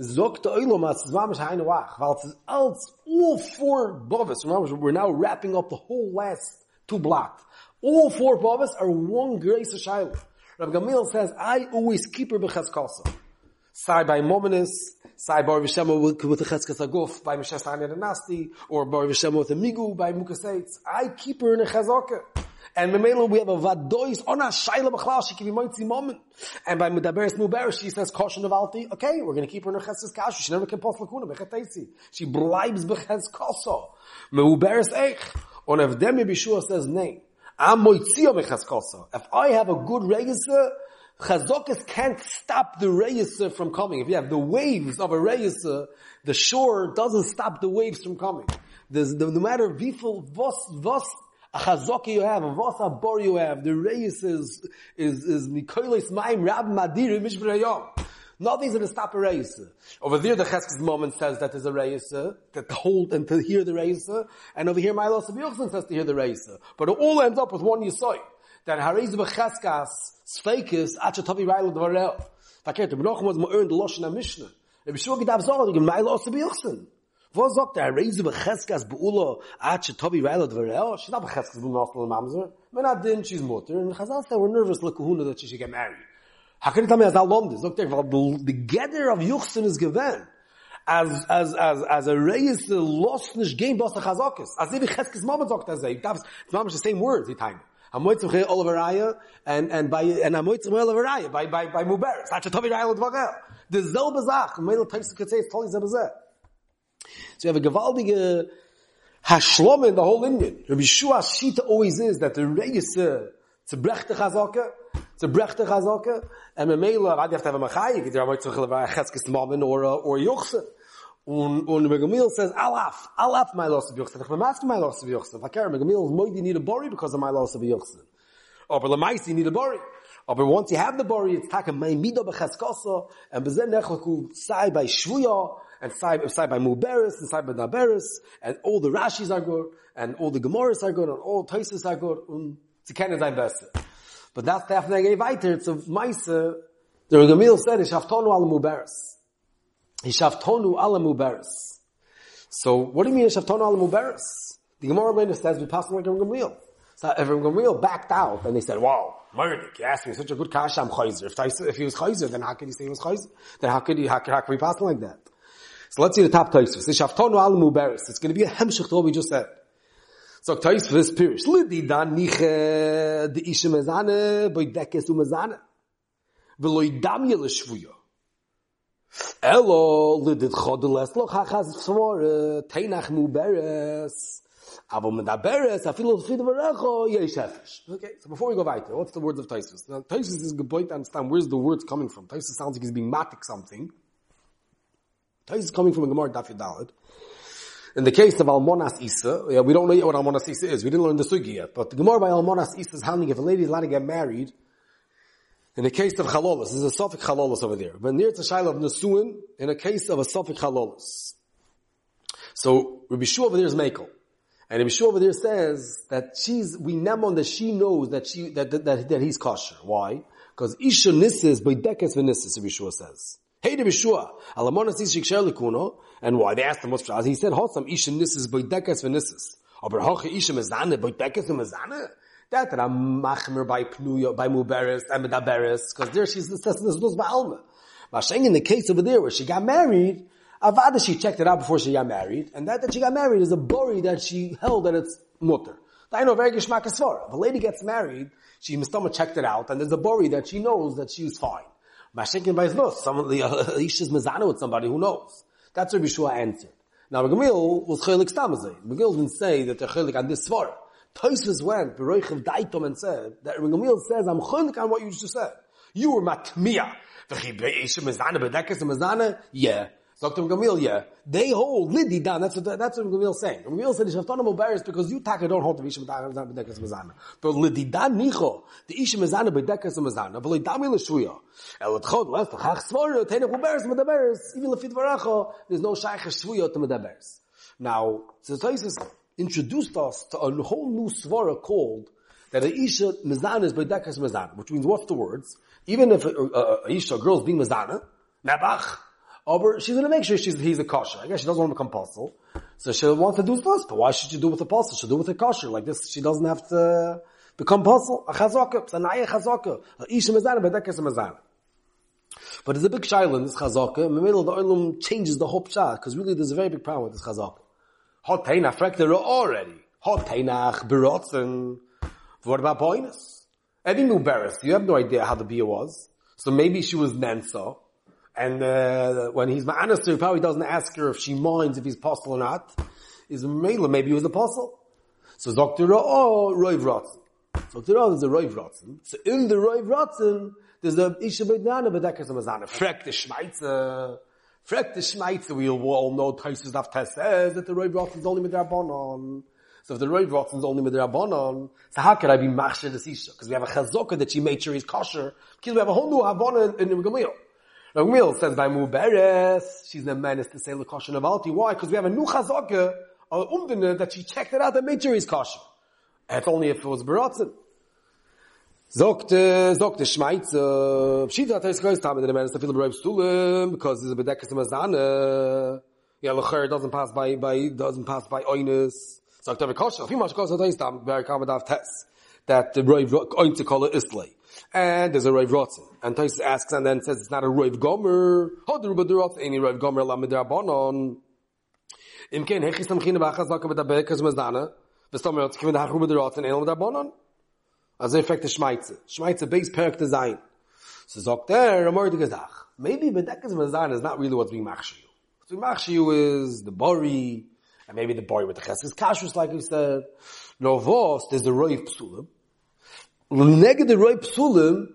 Speaker 1: Zok to Oilom Hainu Wach. While it's all four Bovis. Remember, we're now wrapping up the whole last two blocks. All four Bovis are one grace of Shiloh. Rabbi Gamil says, I always keep her b'chazkasa. Sai by Mominus, Sai bar Vishema with, with the Cheskas Aguf, by Meshes Hanya Nasti, or bar Vishema with a Migu, by Mukaseitz. I keep her in a Chazaka. And Memela, we have a vadois on a shaila b'chlal, she can be moitzi moment. And by Mudaberes Muber, she says, caution of alti, okay, we're going to keep her in her chesed kashu. She never can post lakuna, bechetesi. She bribes bechez koso. Meuberes eich. On if Demi Bishua says, nay. If I have a good register, Chazokas can't stop the register from coming. If you have the waves of a register, the shore doesn't stop the waves from coming. There's, no matter viful, vos, vos, a chazoki you have, a vos abor you have, the reis is, is, is Nikolis Maim Rab Madir Mishbrayom. Nothing's going to stop a reisa. Over there, the Cheskes moment says that there's a reisa, that to hold and to hear the reisa, and over here, Milos of Yochson says to hear the reisa. But it all ends up with one Yisoy. That Hariz b'cheskas, Sfeikis, Acha Tavi Railo Dvarel. Verkehrt, the Menachem was more earned the Loshen HaMishnah. Rebbe Shua Gedav Zohar, the Milos wo sagt er reise be cheskas be ulo ah, tobi velo de reo shit ab cheskas be nostel mamze men er adin, din chiz motor in khazal were nervous like who that she get married how tam as that long sagt er the gather of yuchsen is given as as as as a race the lost nish game boss khazakes as if cheskas mamze sagt er sei das mamze the same words he time a moitz ge olveraya and and by and a moitz ge olveraya by by by muber sagt a tobi velo de vagel de zelbe zach mele tayse ketzeis tolli zelbe zach So you have a gewaltige Hashlom in the whole Indian. Rabbi Shua Shita always is that the Reisa, it's a brechte chazakah it's a brechte chazaka, and memela, I'd have to have a machayiv, either I'm going to cheskes mamen or, or yuchse. Und, und Megamil says, alaf, alaf my loss of yuchse. Ich bin mask my loss of yuchse. Fakir, Megamil, moidi need a bori because of my loss of yuchse. Aber oh, lemaisi need a bori. Aber once you have the bori, it's taka my mido becheskoso, and bezen nechleku sai by shvuya, and sai, sai by muberis, and sai by naberis, and all the Rashis are good, and all the Gemaras are good, and all Toises are good, and kennen sein besser. But that's the after gave weiter, it's a Maise, the Regamil said, Ishaftonu ala muberes. Ishaftonu ala muberes. So, what do you mean Ishaftonu ala muberes? The Gemara later says, we passed like a Regamil. So, if Regamil backed out, and they said, wow, Murdik, you asked me such a good kasha, I'm chayzer. If, if he was chayzer, then how could he say he was chayzer? Then how could he, how, how could we pass like that? So let's see the top Taisus. Ishaftonu ala muberes. It's going to be a hemshich to what we just said. So Tais for this period. Lidi dan niche de ishe mezane bei dekes u mezane. Velo idam ye l'shvuyo. Elo lidit chodeles lo chachaz svor teinach mu Okay, so before we go weiter, what's the words of Taisus? Now Taisus is good point to understand where's the words coming from. Taisus sounds like he's being matic something. Taisus is coming from a Gemara Daf Yudalad. In the case of Almonas Isa, yeah, we don't know yet what Almonas Isa is. We didn't learn the sugi yet. But the Gemara by Almonas Isa is handling if a lady is allowed to get married, In the case of chalolos, there's a suffix chalolos over there. But near to Shaila of Nesuin, in a case of a suffix chalolos. So, Rabbi Shua over there is Mekel. And Rabbi over there says that she's, we nemon that she knows that she, that, that, that, that he's kosher. Why? Because Isha Nisses by Dekes Venisses, Rabbi Shua says. Hey Rabbi Shua, Alamonas Ish Yiksher Likuno, and why? They asked him what's He said, Hossam Isha Nisses by Dekes Venisses. Aber Hoche Isha Mezane by Dekes Mezane? That that I'm machmer by Pnuya, by Muberes, and Medaberes, because there she's, this, this, this was Ba'alma. Masheng in the case over there where she got married, Avada she checked it out before she got married, and that that she got married is a bori that she held that it's mutter. I know very geschmack If a lady gets married, she mistama checked it out, and there's a bori that she knows that she's fine. Mashikin by no, some the uh, Isha's mezana with somebody who knows. That's what Bishua answered. Now Gamil was chelik stamazay. Gamil didn't say that they're chelik on this svara. Tosus went, Beroichiv Daitom, and said, that Gamil says, I'm chelik on what you just said. You were matmiya. Yeah. Dr. Gamil, yeah. They hold Lidi down. That's what, that's what Gamil saying. Gamil said, Shaftanam embarrassed because you taka don't hold the Isha Bedekas Mazana. But Lidi dan nicho, the Isha Mazana Bedekas Mazana, but Lidami Leshuya. El Tchod, left, Chach Svoro, Tenech Uberes, Medaberes, even Lefit Varacho, there's no Shaykh Shvuya to Medaberes. Now, so Toises introduced us to a whole new Svara called that a Isha Mazana is Bedekas Mazana, which means what's the words? Even if a, a, a Isha, a girl is being Mazana, Nabach, but she's going to make sure she's, he's a kosher. I guess she doesn't want to become apostle. So she wants to do it first, but why should she do it with apostle? She'll do with a kosher. Like this, she doesn't have to become apostle. A chazaka, sanaya chazaka. Isha mezana, bedekes mezana. But there's a big shaila in this chazaka. In the middle of the oilum changes the whole pshat, because really there's a very big problem with this chazaka. Hot teina frekter already. Hot teinach berotzen. What about boinus? Eddie Muberis, you have no idea how the beer was. So maybe she was Nansa. And uh, when he's ma'anas he probably doesn't ask her if she minds if he's apostle or not. Is Mela, maybe he was apostle. So Dr. Oh, Roiv. So Dr. Oh, there's a Roiv Ratzin. So in the Roiv Ratzin, there's a Isha Beidnana, Bedekas Amazana. Frek the Schmeitzer. Frek the Schmeitzer, we all know Taisus Naftes says that the Roiv Ratzin is only with Rabbanon. So if the Roiv Ratzin is only with Rabbanon, so how could I be Machsher the Isha? Because we have a Chazokah that she made sure he's kosher. Because we have a whole new Havana in, in Gamil. Gamil says by Muberes, she's a menace to say Lakosha Navalti. Why? Because we have a new chazaka, a umdina, that she checked it out that made sure he's kosher. It's only if it was Baratzen. Zogt, zogt Schmeitz, Pshita uh, hat es geist haben, der Mensch da viele Breib Stuhlem, because there's a bedeckes Mazane. Yeah, Lachar doesn't pass by, by, doesn't pass by Oines. Zogt kosher, auf immer kosher, da ist da, wer kann man da test. That the Breib, oin to call it Islay and there's a Rav Rotzen. And Tosis asks and then says it's not a Rav Gomer. How do Rav Rotzen any Rav Gomer lamed Rabbanon? Im ken hechi samchina b'achazaka b'daber kaz mazdana. V'stom yotz kivin hachru b'der and el Rabbanon. As a effect of Schmeitze. Schmeitze base perk design. So sagt er, Amor de Gezach. Maybe Bedekas Mazana is not really what's being machshiyu. What's being machshiyu is the Bori, and maybe the Bori with the Chesed Kashrus, like we said. No vos, there's the Roiv Psulim. Neged the roy psulim,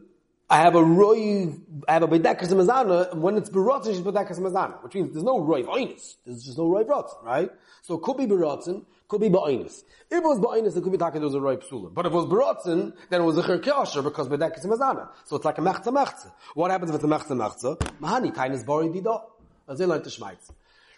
Speaker 1: I have a roy, I have a bedekas mazana, and when it's berotzen, she's bedekas mazana, which means there's no roy v'oinus. There's just no roy rotzen, right? So it could be berotzen, could be ba'oinus. If it was ba'oinus, it could be talking there was a roy psulim. But if it was berotzen, then it was a cherkasher because bedekas mazana. So it's like a mechza mechza. What happens if it's a mechza mechza? Mahani, tainis bori dido. As they learned to Schmeitz.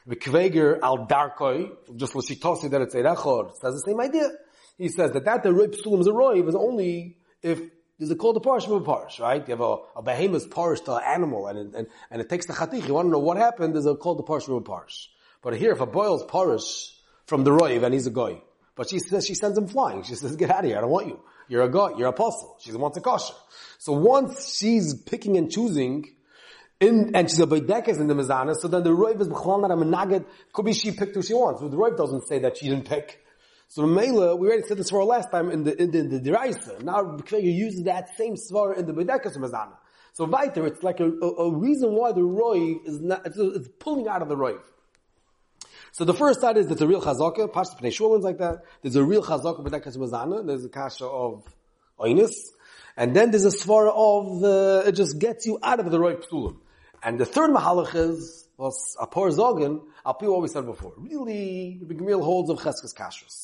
Speaker 1: Bekweger al darkoi, just what she me that it's erechor, says the same idea. He says that that the roy psulim is a roy was only if there's a called a parish of a parish, right? You have a, a behemoth parish to an animal and, and, and it takes the chatich. You want to know what happened, there's a called the parish of a parish. But here, if a boils parish from the roiv and he's a guy, but she says, she sends him flying. She says, get out of here, I don't want you. You're a guy, you're an apostle. She wants a kosher. So once she's picking and choosing, in, and she's a Beidekes in the Mizana, so then the Roiv is B'chol not a Menaged, could be she picked who she wants. But the Roiv doesn't say that she didn't pick. So Mela, we already said this for last time in the in the, in the Deraisa. Now Kveger uses that same svar in the Bedekas Mazana. So weiter, it's like a, a, a, reason why the Roy is not, it's, it's, pulling out of the Roy. So the first side is that the real Chazaka, Pashto Pnei Shulins like that. There's a real Chazaka Bedekas Mazana. There's a Kasha of Oinus. And then there's a svara of the, it just gets you out of the Roy Ptulim. And the third Mahalach is, was a poor Zogan, I'll what we said before. Really, the Gemil holds of Cheskes Kashrus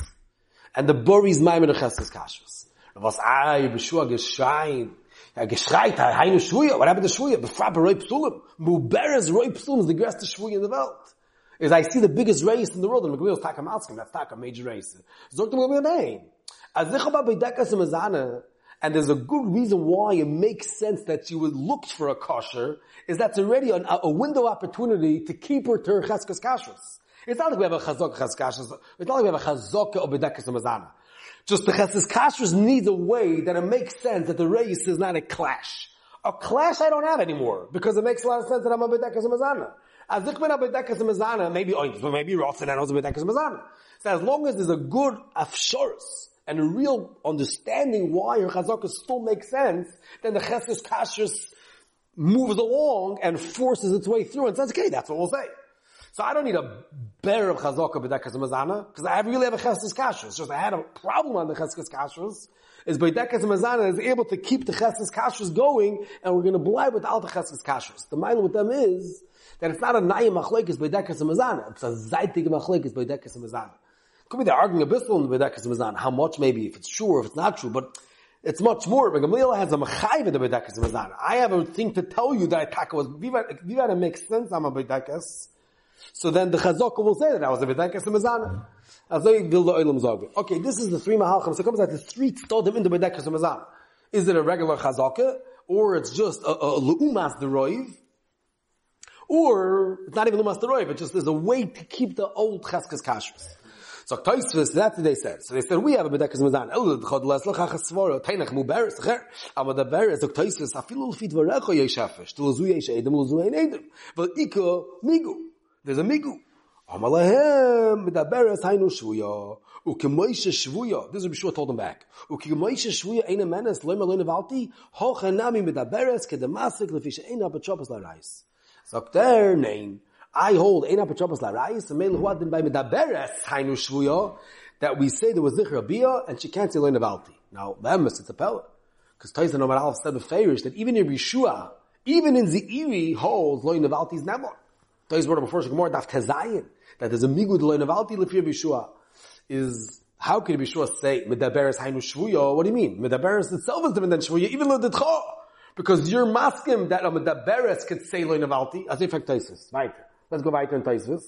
Speaker 1: and the Boris Maimer Chesed Kashrus. Was ay Beshua geschrein Er geschreit, heine Shvuya, what happened to Shvuya? Befrab Roy Psulim. Muberes Roy Psulim is the greatest Shvuya in the world. Is I see the biggest race in the world, and McGill is Taka Malskim, that's Taka, major race. Zort him a name. Azichaba Beidekas Mazana, and there's a good reason why it makes sense that you would look for a kosher, is that's already an, a window opportunity to keep her to her cheskes kashrus. It's not like we have a chazok cheskashrus, it's not like we have a chazok bedekas mazana. Just the cheskes kashrus needs a way that it makes sense that the race is not a clash. A clash I don't have anymore, because it makes a lot of sense that I'm a mazana. As ich oh, bin a bedekas mazana, maybe oink, maybe rotzen and also bedekas mazana. So as long as there's a good afshorus, and a real understanding why her chazaka still makes sense, then the cheskes kashrus moves along and forces its way through and says, okay, that's what we'll say. So I don't need a bear of chazaka b'dekas mazana, because I really have a cheskes kashrus. Just I had a problem on the cheskes kashrus, is b'dekas mazana is able to keep the cheskes kashrus going, and we're going to blind with all the cheskes kashrus. The mind with them is, that it's not a nayim machlekes b'dekas mazana, it's a zaytig machlekes b'dekas mazana. Could be they're arguing a bissel in the Bedekas Mizan. How much maybe, if it's true if it's not true, but it's much more. But has a machayv in the Bedekas Mizan. I have a thing to tell you that I Taka was, Viva to make sense I'm a Bedekas. So then the Chazaka will say that I was a Bedekas Mizan. Okay, this is the three Mahalchim. So it comes out the three them in the Bedekas Mizan. Is it a regular Chazaka? Or it's just a, a, a Leumas Deroiv? Or it's not even Leumas Deroiv, it's just there's a way to keep the old Cheskes Kashrus. So Toysvis, that's what they said. So they said, we have a bedekas mizan. El chod leslach hachasvoro, teinach muberes, cher. Aber der beres, ok Toysvis, afilu lfit varecho yeshafesh, tu lozu yesh edem, lozu ein edem. Iko, migu. There's a migu. Amalahem, medaberes hainu shvuya. Ukemoishe shvuya. This is Bishua told him back. Ukemoishe shvuya ein amenes, loimer loine valti, hoch hanami medaberes, kedemasik, lefisha ein apachopas la reis. Sagt nein. I hold Eina Petropos Larayis, and Meil Huadin by Medaberes Hainu Shvuya, that we say there was Zichra Bia, and she can't say Loin Avalti. Now, Bemis, it's a pellet. Because Taisa Nomar Aleph said Beferish, that even in Yeshua, even in Zeiri holds Loin Avalti's Nemor. Taisa wrote before Shemor Daf Tezayin, that there's a Migud Loin Avalti Lefir Yeshua, is, how can Yeshua say Medaberes Hainu Shvuya? What do you mean? Medaberes itself is different than Shvuya, even though the Because you're masking that a Medaberes could say Loin Avalti, as if Taisis. Right. Let's go weiter in Taisvis.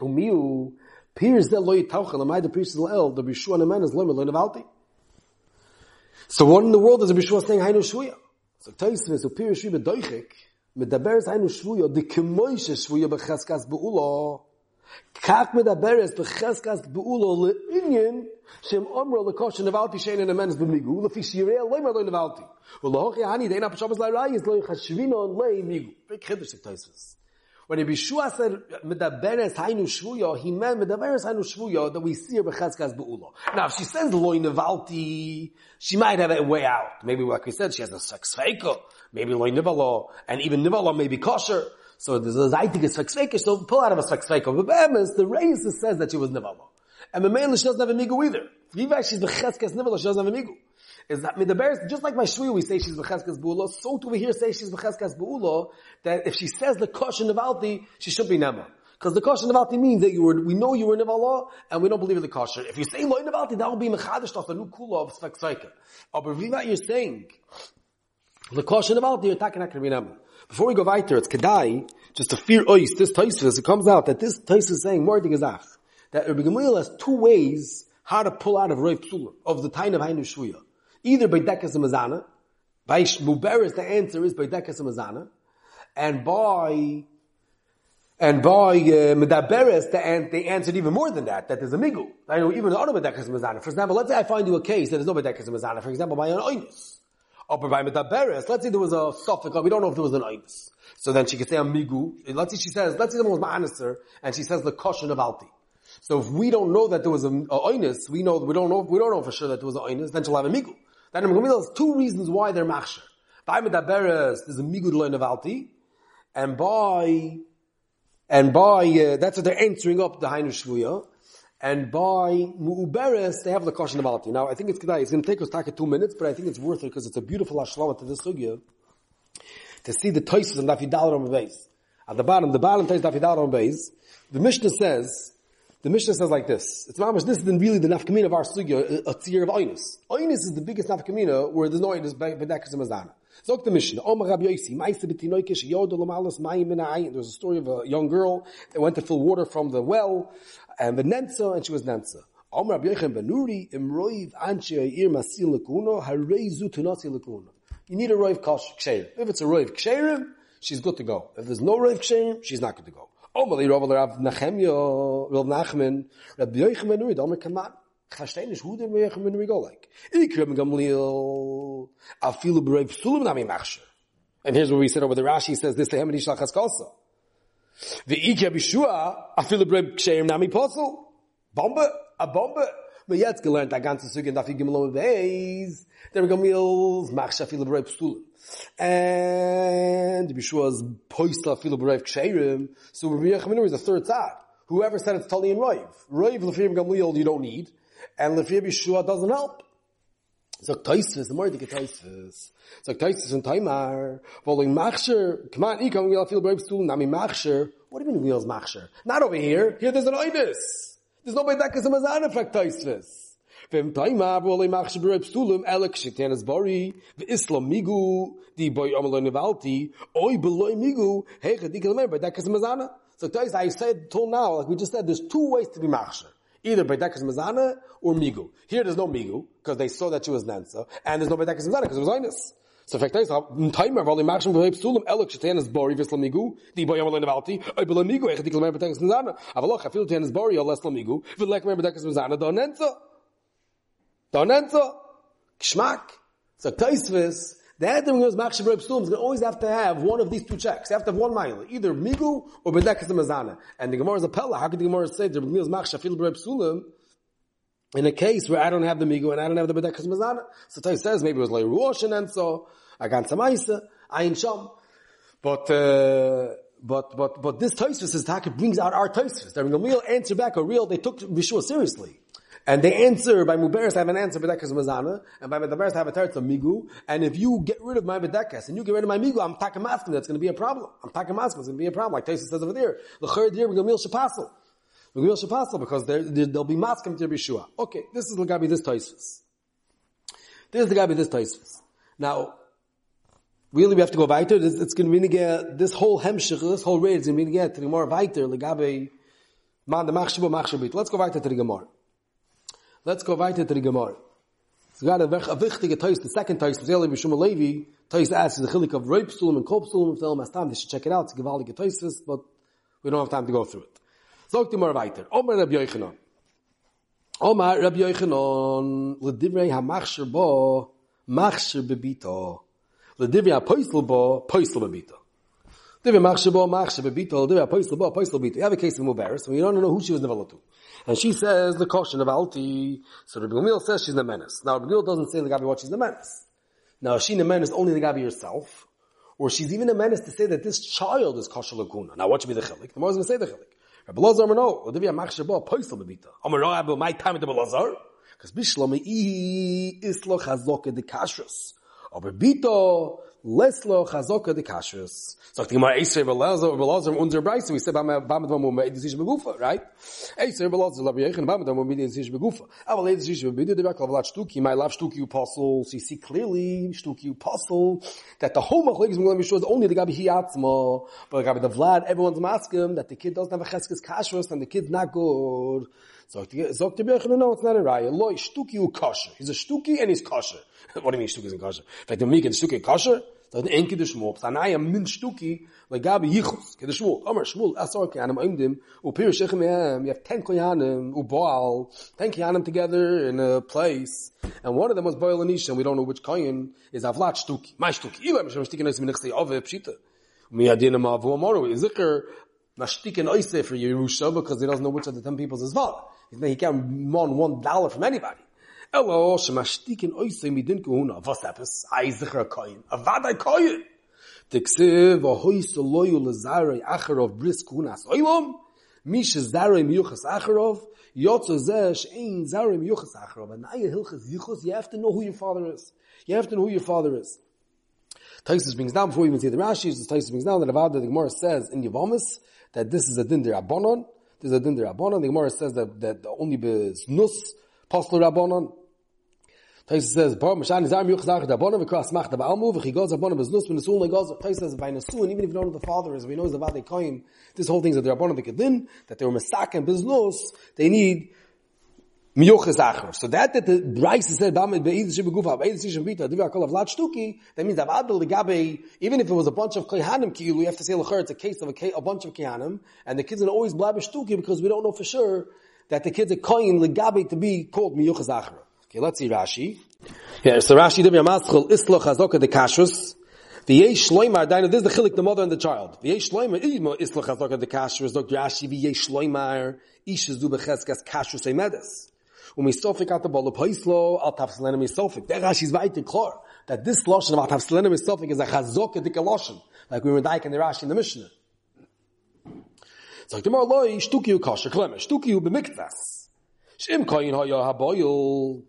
Speaker 1: Umiu, Pirs del loy tauchel, am I the del el, the Bishua Neman is loy nevalti. So what in the world is a Bishua saying Hainu Shvuya? So Taisvis, u Pirs Shvi bedoichik, מדברת היינו שבויה, דכמוי ששבויה בחזקת באולו, כך מדברת בחזקת באולו לעניין שהם אומרו לקושן נבלתי שאין אין אמנס במיגו, לפי שיריה לא אמר לא נבלתי. ולהוכי אני דין הפשובס להראי, לא יחשבינו לא מיגו. בig חידוש של תייסוס. When Yeshua said medaberes hainu shvuya, he meant medaberes hainu shvuya that we see her bechazkas beula. Now, if she says loy nevalti, she might have a way out. Maybe, like we said, she has a sex feika, maybe loy nivala, and even nivala may be kosher. So there's a zaytik sex feika, so pull out of a feika. But be'emes, the Reis says that she was nivala. And Memela, she doesn't have a migu either. Viva, she's bechazkas nivala, she doesn't have a migu is that Midaberes, just like my Shvi we say she's Becheskas Bu'ula, so do we here say she's Becheskas Bu'ula, that if she says the Kosh and Nevalti, she should be Nema. Because the kosher nevalti means that you were, we know you were nevala, and we don't believe in the kosher. If you say loy nevalti, that will be mechadish of the new kula of svek sveka. Oh, but Viva, you're saying, the kosher nevalti, you're attacking to nema. Before we go weiter, it's kedai, just to fear ois, this taisvis, it comes out that this taisvis is saying more gezach, that Rabbi Gamliel has two ways how to pull out of Rav Psulah, of the time of Hainu Shvuya. Either by Dekas Mazana, by Muberis the answer is by Dekas Mazana, and by and by uh, Medaberes, the, they answered even more than that, that there's a migu. I know even the other Medekas Mazana. For example, let's say I find you a case that there's no Medekas Mazana, for example, by an Oinus. Or by Medaberes, let's say there was a suffix, we don't know if there was an Oinus. So then she could say a migu. Let's say she says, let's say someone was Ma'anister, and she says the Koshin of Alti. So if we don't know that there was an Oinus, we know, we don't know, we don't know for sure that there was an Oinus, then she'll have a migu. Then in has two reasons why they're machsher. By Medaberes, there's a migud loin of alti, and by, and by, uh, that's what they're answering up the Hainu Shvuya, and by Mu'uberes, they have the caution of alti. Now, I think it's it's going to take us take two minutes, but I think it's worth it because it's a beautiful ashlama to this sugya, to see the toises and Dafidal Ram Beis. At the bottom, the bottom tais Dafidal Ram Beis, the Mishnah says, The Mishnah says like this. It's mamash, this is really the nafkamina of our sugya, a tzir of oinus. Oinus is the biggest nafkamina where there's no oinus, bedekas and mazana. Zog the Mishnah, Omar Rabbi Yossi, Maisa b'tinoikish yodo l'malas mayim min There was a story of a young girl that went to fill water from the well, and the Nenza, and she was Nenza. Omar Rabbi Yochem Benuri, Imroiv Anche Ir Masil Lekuno, Hareizu Tunasi Lekuno. You need a Roiv Ksherim. If it's a Roiv Ksherim, she's good to go. If there's no Roiv Ksherim, she's not good to go. Omali Rav Rav Nachemya, Rav Nachman, mir ich mir go like. Ich Gamliel, a feel brave nami. And here's what we said over the Rashi says this to him and Ishlach Haskasa. The Ikya Bishua, a feel brave ksheim nami posel. Bombe, a Bombe. Wir jetzt gelernt, der ganze Züge, darf ich gimelo beis. Der Gamliel, machsher feel brave sulum. And Bishua's poisla feel brave ksheim. So Rabbi Yechminu is the third side. Whoever said it's Tali and Roiv. Roiv, Lefim Gamliel, you don't need and Lefir Bishua doesn't help. So Taisvis, the more they get Taisvis. So Taisvis and Taimar, following Machsher, come on, Ikam, we'll feel brave stool, Nami Machsher. What do you mean wheels Machsher? Not over here. Here there's an Oidis. There's no Bedekas and Mazana for Taisvis. Vem Taimar, following Machsher brave stoolim, Elek Shiktanas Bari, the Islam Migu, the boy Amaloi Nevalti, Oi Beloy Migu, Hecha Dikalamer, Bedekas and Mazana. So Taisvis, I said till now, like we just said, there's two ways to be Machsher either Baidekas Mazana or Migu. Here there's no Migu, because they saw that she was Nansa, and there's no Baidekas Mazana, because it was Inus. So fact is, timer vali machshim v'hei psulim elok shetan is bori v'es lamigu di boy amalei nevalti oy belamigu ech dikol mer betekas mizana avaloch afil ten is bori or lamigu v'lek mer betekas mizana don nenza don nenza kishmak so taisvis the Adam goes Machshav Reb is going to always have to have one of these two checks. They have to have one mile, either Migu or Bedekas Mazana. And the Gemara is a Pella. How could the Gemara say the Gemara is Machshav Reb in a case where I don't have the Migu and I don't have the Bedekas Mazana? So Tay says maybe it was like Ruoshin and so I got some Aisa, Ayin Sham. But, uh, but, but, but this Taisvis is Taka brings out our Taisvis. The Gamil answer back a real, they took Vishua seriously. And they answer by Muberes I have an answer Bedekas Mazana, and by Medaberes have a Teretz Migu, and if you get rid of my Bedekas, and you get rid of my Migu, I'm Takamaskim, that's gonna be a problem. I'm Takamaskim, it's gonna be a problem, like Taisa says over there. The third year, we're gonna Shapasel. We're gonna Shapasel, because there, there'll be Maskim to Yeshua. Okay, this is the Gabi this Taisvis. This is the Gabi this Taisvis. Now, really we have to go weiter, it's, it's gonna be get, this whole Hemshich, this whole raid is gonna be get to the more weiter, the Gabi, man, the Machshabu, Machshabit. Let's go weiter to the Gemara. Let's go weiter to the Gemara. It's got a, a wichtige Teus, the second Teus, was Eli Bishum Levi, Teus asks the chilik of Reip Stulum and Kop Stulum, if them has time, they should check it out, it's a gewaltige Teus, but we don't have time to go through it. Zog die more weiter. Omar Rabbi Yochanan. Omar Rabbi Yochanan, ledivrei ha-machsher bo, machsher bebito. Ledivrei ha-poisel bo, poisel bebito. Divrei machsher bo, machsher bebito, divrei ha-poisel bo, poisel bebito. You have a case of Mubaris, and you don't know who she was neveled to. And she says the caution of Alti. So Rabbi Gamil says she's the menace. Now Rabbi Gamil doesn't say the Gabi what she's the menace. Now is she the menace only the Gabi herself? Or she's even a menace to say that this child is kosher laguna. Now what should be the chilik? The more is going to say the chilik. Rabbi Lazar no. Odivya machsher bo poisel bebita. Amar no abu my time at the Lazar. Because bishlami islo chazok de kashrus. Aber bito leslo chazoka de kashrus. Sagt die Gemara, Eiser Belazar, Belazar, unser Breise, we said, Bamad Vamu Me'edis Ish Begufa, right? Eiser Belazar, Labi Yechen, Bamad Vamu Me'edis Ish Begufa. Aber Leidis Ish Begufa, the Rak Lavlat Shtuki, my love Shtuki Apostle, so you see clearly, Shtuki Apostle, that the whole Machlek is going to be only the Gabi Hiatzma, but Gabi the Vlad, everyone's asking that the kid doesn't have a Cheskes Kashrus, and the kid's not good. Sagt the Birchen, no, it's not a raya. Loi, Shtuki u kosher. He's a Shtuki and he's kosher. what do you mean Shtuki is kosher? In fact, the Meek and Shtuki kosher? da ein enke de sanay am min stuki le gab yichus ke de schmol amar schmol asor ke anam im dem u pir shekh me am yef ten koyan u baal ten koyan together in a place and one of them was boil and we don't know which koyan is avlat stuki my stuki you am shtik nes min khsi ave pshita mi adin ma vu amaro zikr mashtik en oise for Yerusha because he doesn't know which of the ten peoples is He can't mon one dollar from anybody. You have to know who your father is. You have to know who your father is. Taisus brings down, before we even see the Rashi, Taisus brings down that the Gemara says in Yavamis, that this is a din der Abonon, There's a din the Rabbanon. The Gemara says that, that only nus posel Rabbanon. Tais says, Bar Mashan is Arm Yuchzach Rabbanon v'kras mach daba almu v'chigoz Rabbanon b'znus v'nesul negoz. Tais says, by nesul, even if you don't know the father is, we know the Vade Koim, this whole thing is that the Rabbanon the Kedin, that they were Masak and b'znus, they need Miyuchas Achar. So that that the Bryce said, Bamid be'ez shib gufa, be'ez shib bita, diva kol of shtuki, that means that Abdul Gabe, even if it was a bunch of Kehanim kilu, you have to say Lachar, it's a case of a, a bunch of Kehanim, and the kids are always blab shtuki because we don't know for sure that the kids are koyin legabe to be called Miyuchas Achar. Okay, let's see Rashi. Yeah, so Rashi divi amaschel islo chazokah de kashrus, V'yesh shloimar, dainu, this is the chilik, the mother and the child. V'yesh shloimar, imo islo chazokah de kashrus, Dr. Rashi, v'yesh shloimar, ish zu becheskas kashrus emedes umisofik at the bol poislo al tafselena misofik. Der Rashi is weiter klar that this lotion of tafselena misofik is a chazok dik lotion, like we were dying in the Rashi in the Mishnah. Sagt immer loy shtuki u kosher klem, shtuki u b'miktas. Shim koyin haya haboyul.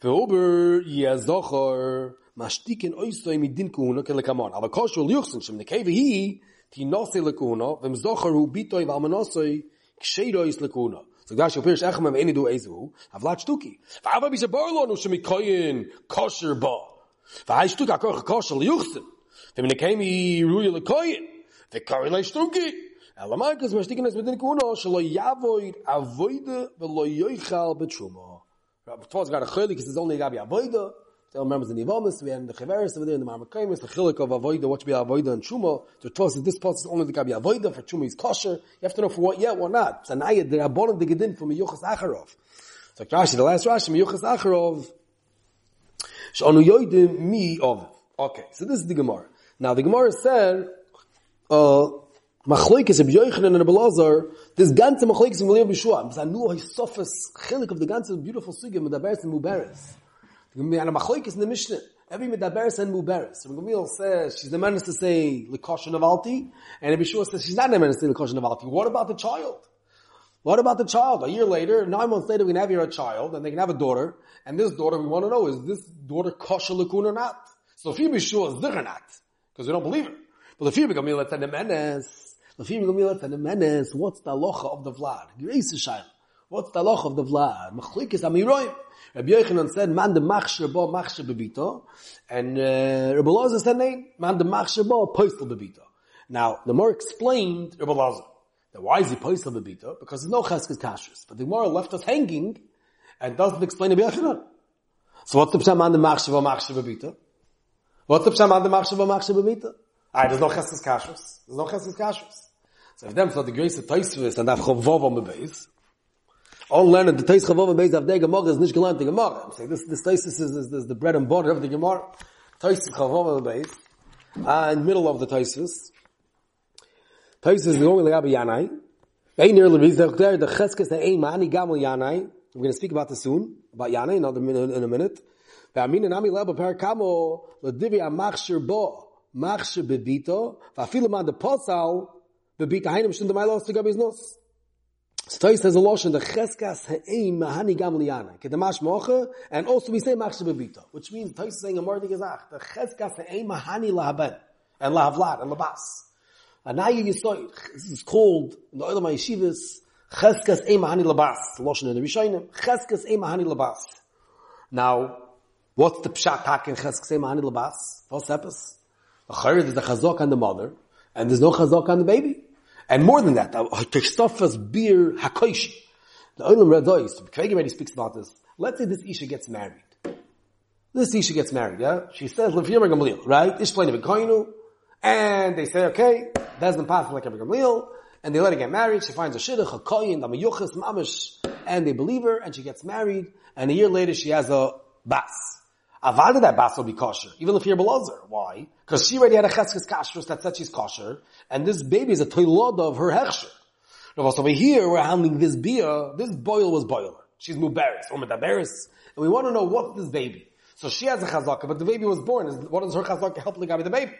Speaker 1: Ve'ober yezochor mashtikin oisoy midin kuhuna kelekamon. Aber kosher liuchsen shim nekei vehi ti nose lekuna, v'm zochor hu bitoy v'almanosoy ksheirois lekuna. so gash pirish ach mem eni du ezu hav lat shtuki. Va aber bis a borlo nu shmi koyn kosher ba va hay shtuk a kosher kosher yuchsen wenn ne kemi ruye le koyn ve koyn le shtuki. Ela Markus kes stiken es mit den Kuno, shlo yavoy avoyde velo yoy khal betshuma. Rab tvas gar khalik es zol ne gab yavoyde, Still remembers the Nivamis, we have the Cheveris over there in the Marmakaimis, the Chilik of Avoida, what should be Avoida and Truma. The Torah says this part is only the Gabi Avoida, for Truma is kosher. You have to know for what yet, what not. So now the Rabbonim the Gedin from Miyuchas Acharov. So Rashi, the last Rashi, Miyuchas Acharov, Sh'onu Yoidim mi of. Okay, so this is the Gemara. Now the Gemara said, uh, Machloikis of Yochanan and Abelazar, this ganze Machloikis of Maliyah B'Shua, because I knew his sophist chilik of the ganze beautiful sugya, Medaberes and Muberes. In the Mishnah. Every medaberes and muberes. So Gamil says she's the menace to say likosha navalti, and Abishua says she's not the menace to say likosha navalti. What about the child? What about the child? A year later, nine months later, we can have here a child, and they can have a daughter, and this daughter, we want to know, is this daughter kosher likun or not? So if sure it's or not, because we don't believe her. But if you be Gamil, it's a menace. If you be Gamil, it's a menace. What's the locha of the vlad? Grace Shaila. What's the locha of the vlad? Machlikis amiroim. Rabbi Yochanan said, man de machsher bo machsher bebito. And uh, Rabbi Lazar said, name, man de machsher bo poistel bebito. Now, the more explained Rabbi Lazar. That why is he poistel bebito? Because there's no cheskes kashrus. But the more left us hanging and doesn't explain Rabbi Yochanan. So what's the pshat man de machsher bo machsher bebito? What's the pshat man de machsher bo machsher bebito? Ah, there's no cheskes kashrus. There's no cheskes kashrus. So if them thought the grace of Taisvis and chavov on the base, all learned the Tais based of the Gemara is gelernt the Gemara. I'm saying this this is, is, is the bread and butter of the Gemara. Tais Chavav base. Uh, in the middle of the Taisis. Taisis is going like Yanai. Ein near Leviz there the Cheskes the Ein Mani Gamel Yanai. We're going to speak about this soon about Yanai minute in a minute. Ve'amin nami leba amachshir bo machshir bebito to nos. So Toy says a lotion the cheskas he'im mahani gam liyana. Kedamash mocha, and also we say machshe bebita, which means Toy is saying a more gezach, the cheskas he'im mahani lahaben, and lahavlat, and labas. You saw this is called, in the my yeshivas, cheskas he'im mahani labas, lotion in the Rishayim, cheskas he'im mahani labas. Now, what's the pshat hak in cheskas he'im mahani labas? What's epis? The chayr, there's a chazok on the mother, and there's no chazok on the baby. And more than that, Tosafas beer hakoishi. The Olam Radois, Craig already speaks about this. Let's say this Isha gets married. This Isha gets married, yeah? She says, Lefiyam Gamliel, right? Ishplain Koinu. And they say, okay, that's path like Gamliel. And they let her get married. She finds a shidduch, a koyin, a miyuchas, mamish. And they believe her, and she gets married. And a year later, she has a bas. Avada that bas will be kosher, even if you're Belazar. Why? Because she already had a cheskes kashrus that said she's kosher, and this baby is a toilod of her hechsher. Now, over here, we're handling this beer, this boil was boiler. She's muberis, or and we want to know what's this baby. So she has a chazaka, but the baby was born. What does her chazaka help the guy with the baby?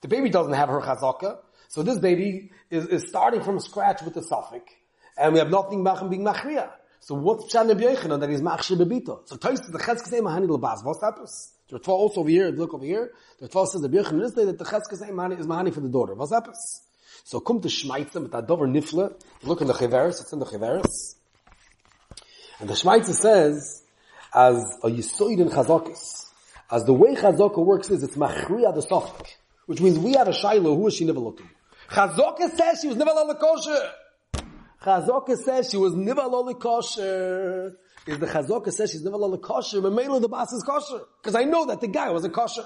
Speaker 1: The baby doesn't have her chazaka, so this baby is, is starting from scratch with the suffix, and we have nothing about being machriya. So what's Pshat Rabbi Yochanan that he's machshir bebito? So Toys the Chetzke say mahani lebas. What's happens? The Tva also over here, look over here. The Tva says the Yochanan is that the Chetzke say mahani is mahani for the daughter. What's happens? So come to Shmaitza with that dover nifla. Look in the Chiveris, it's in the Chiveris. And the Shmaitza says, as a Yisoid in Chazakis, as the way Chazaka works is, it's Machriya the Sofik, which means we have a Shiloh, who is she never looked Chazaka says she was never kosher. Chazaka says she was never kosher. Is the Chazaka says she's never kosher, but mainly the boss is kosher. Because I know that the guy wasn't kosher.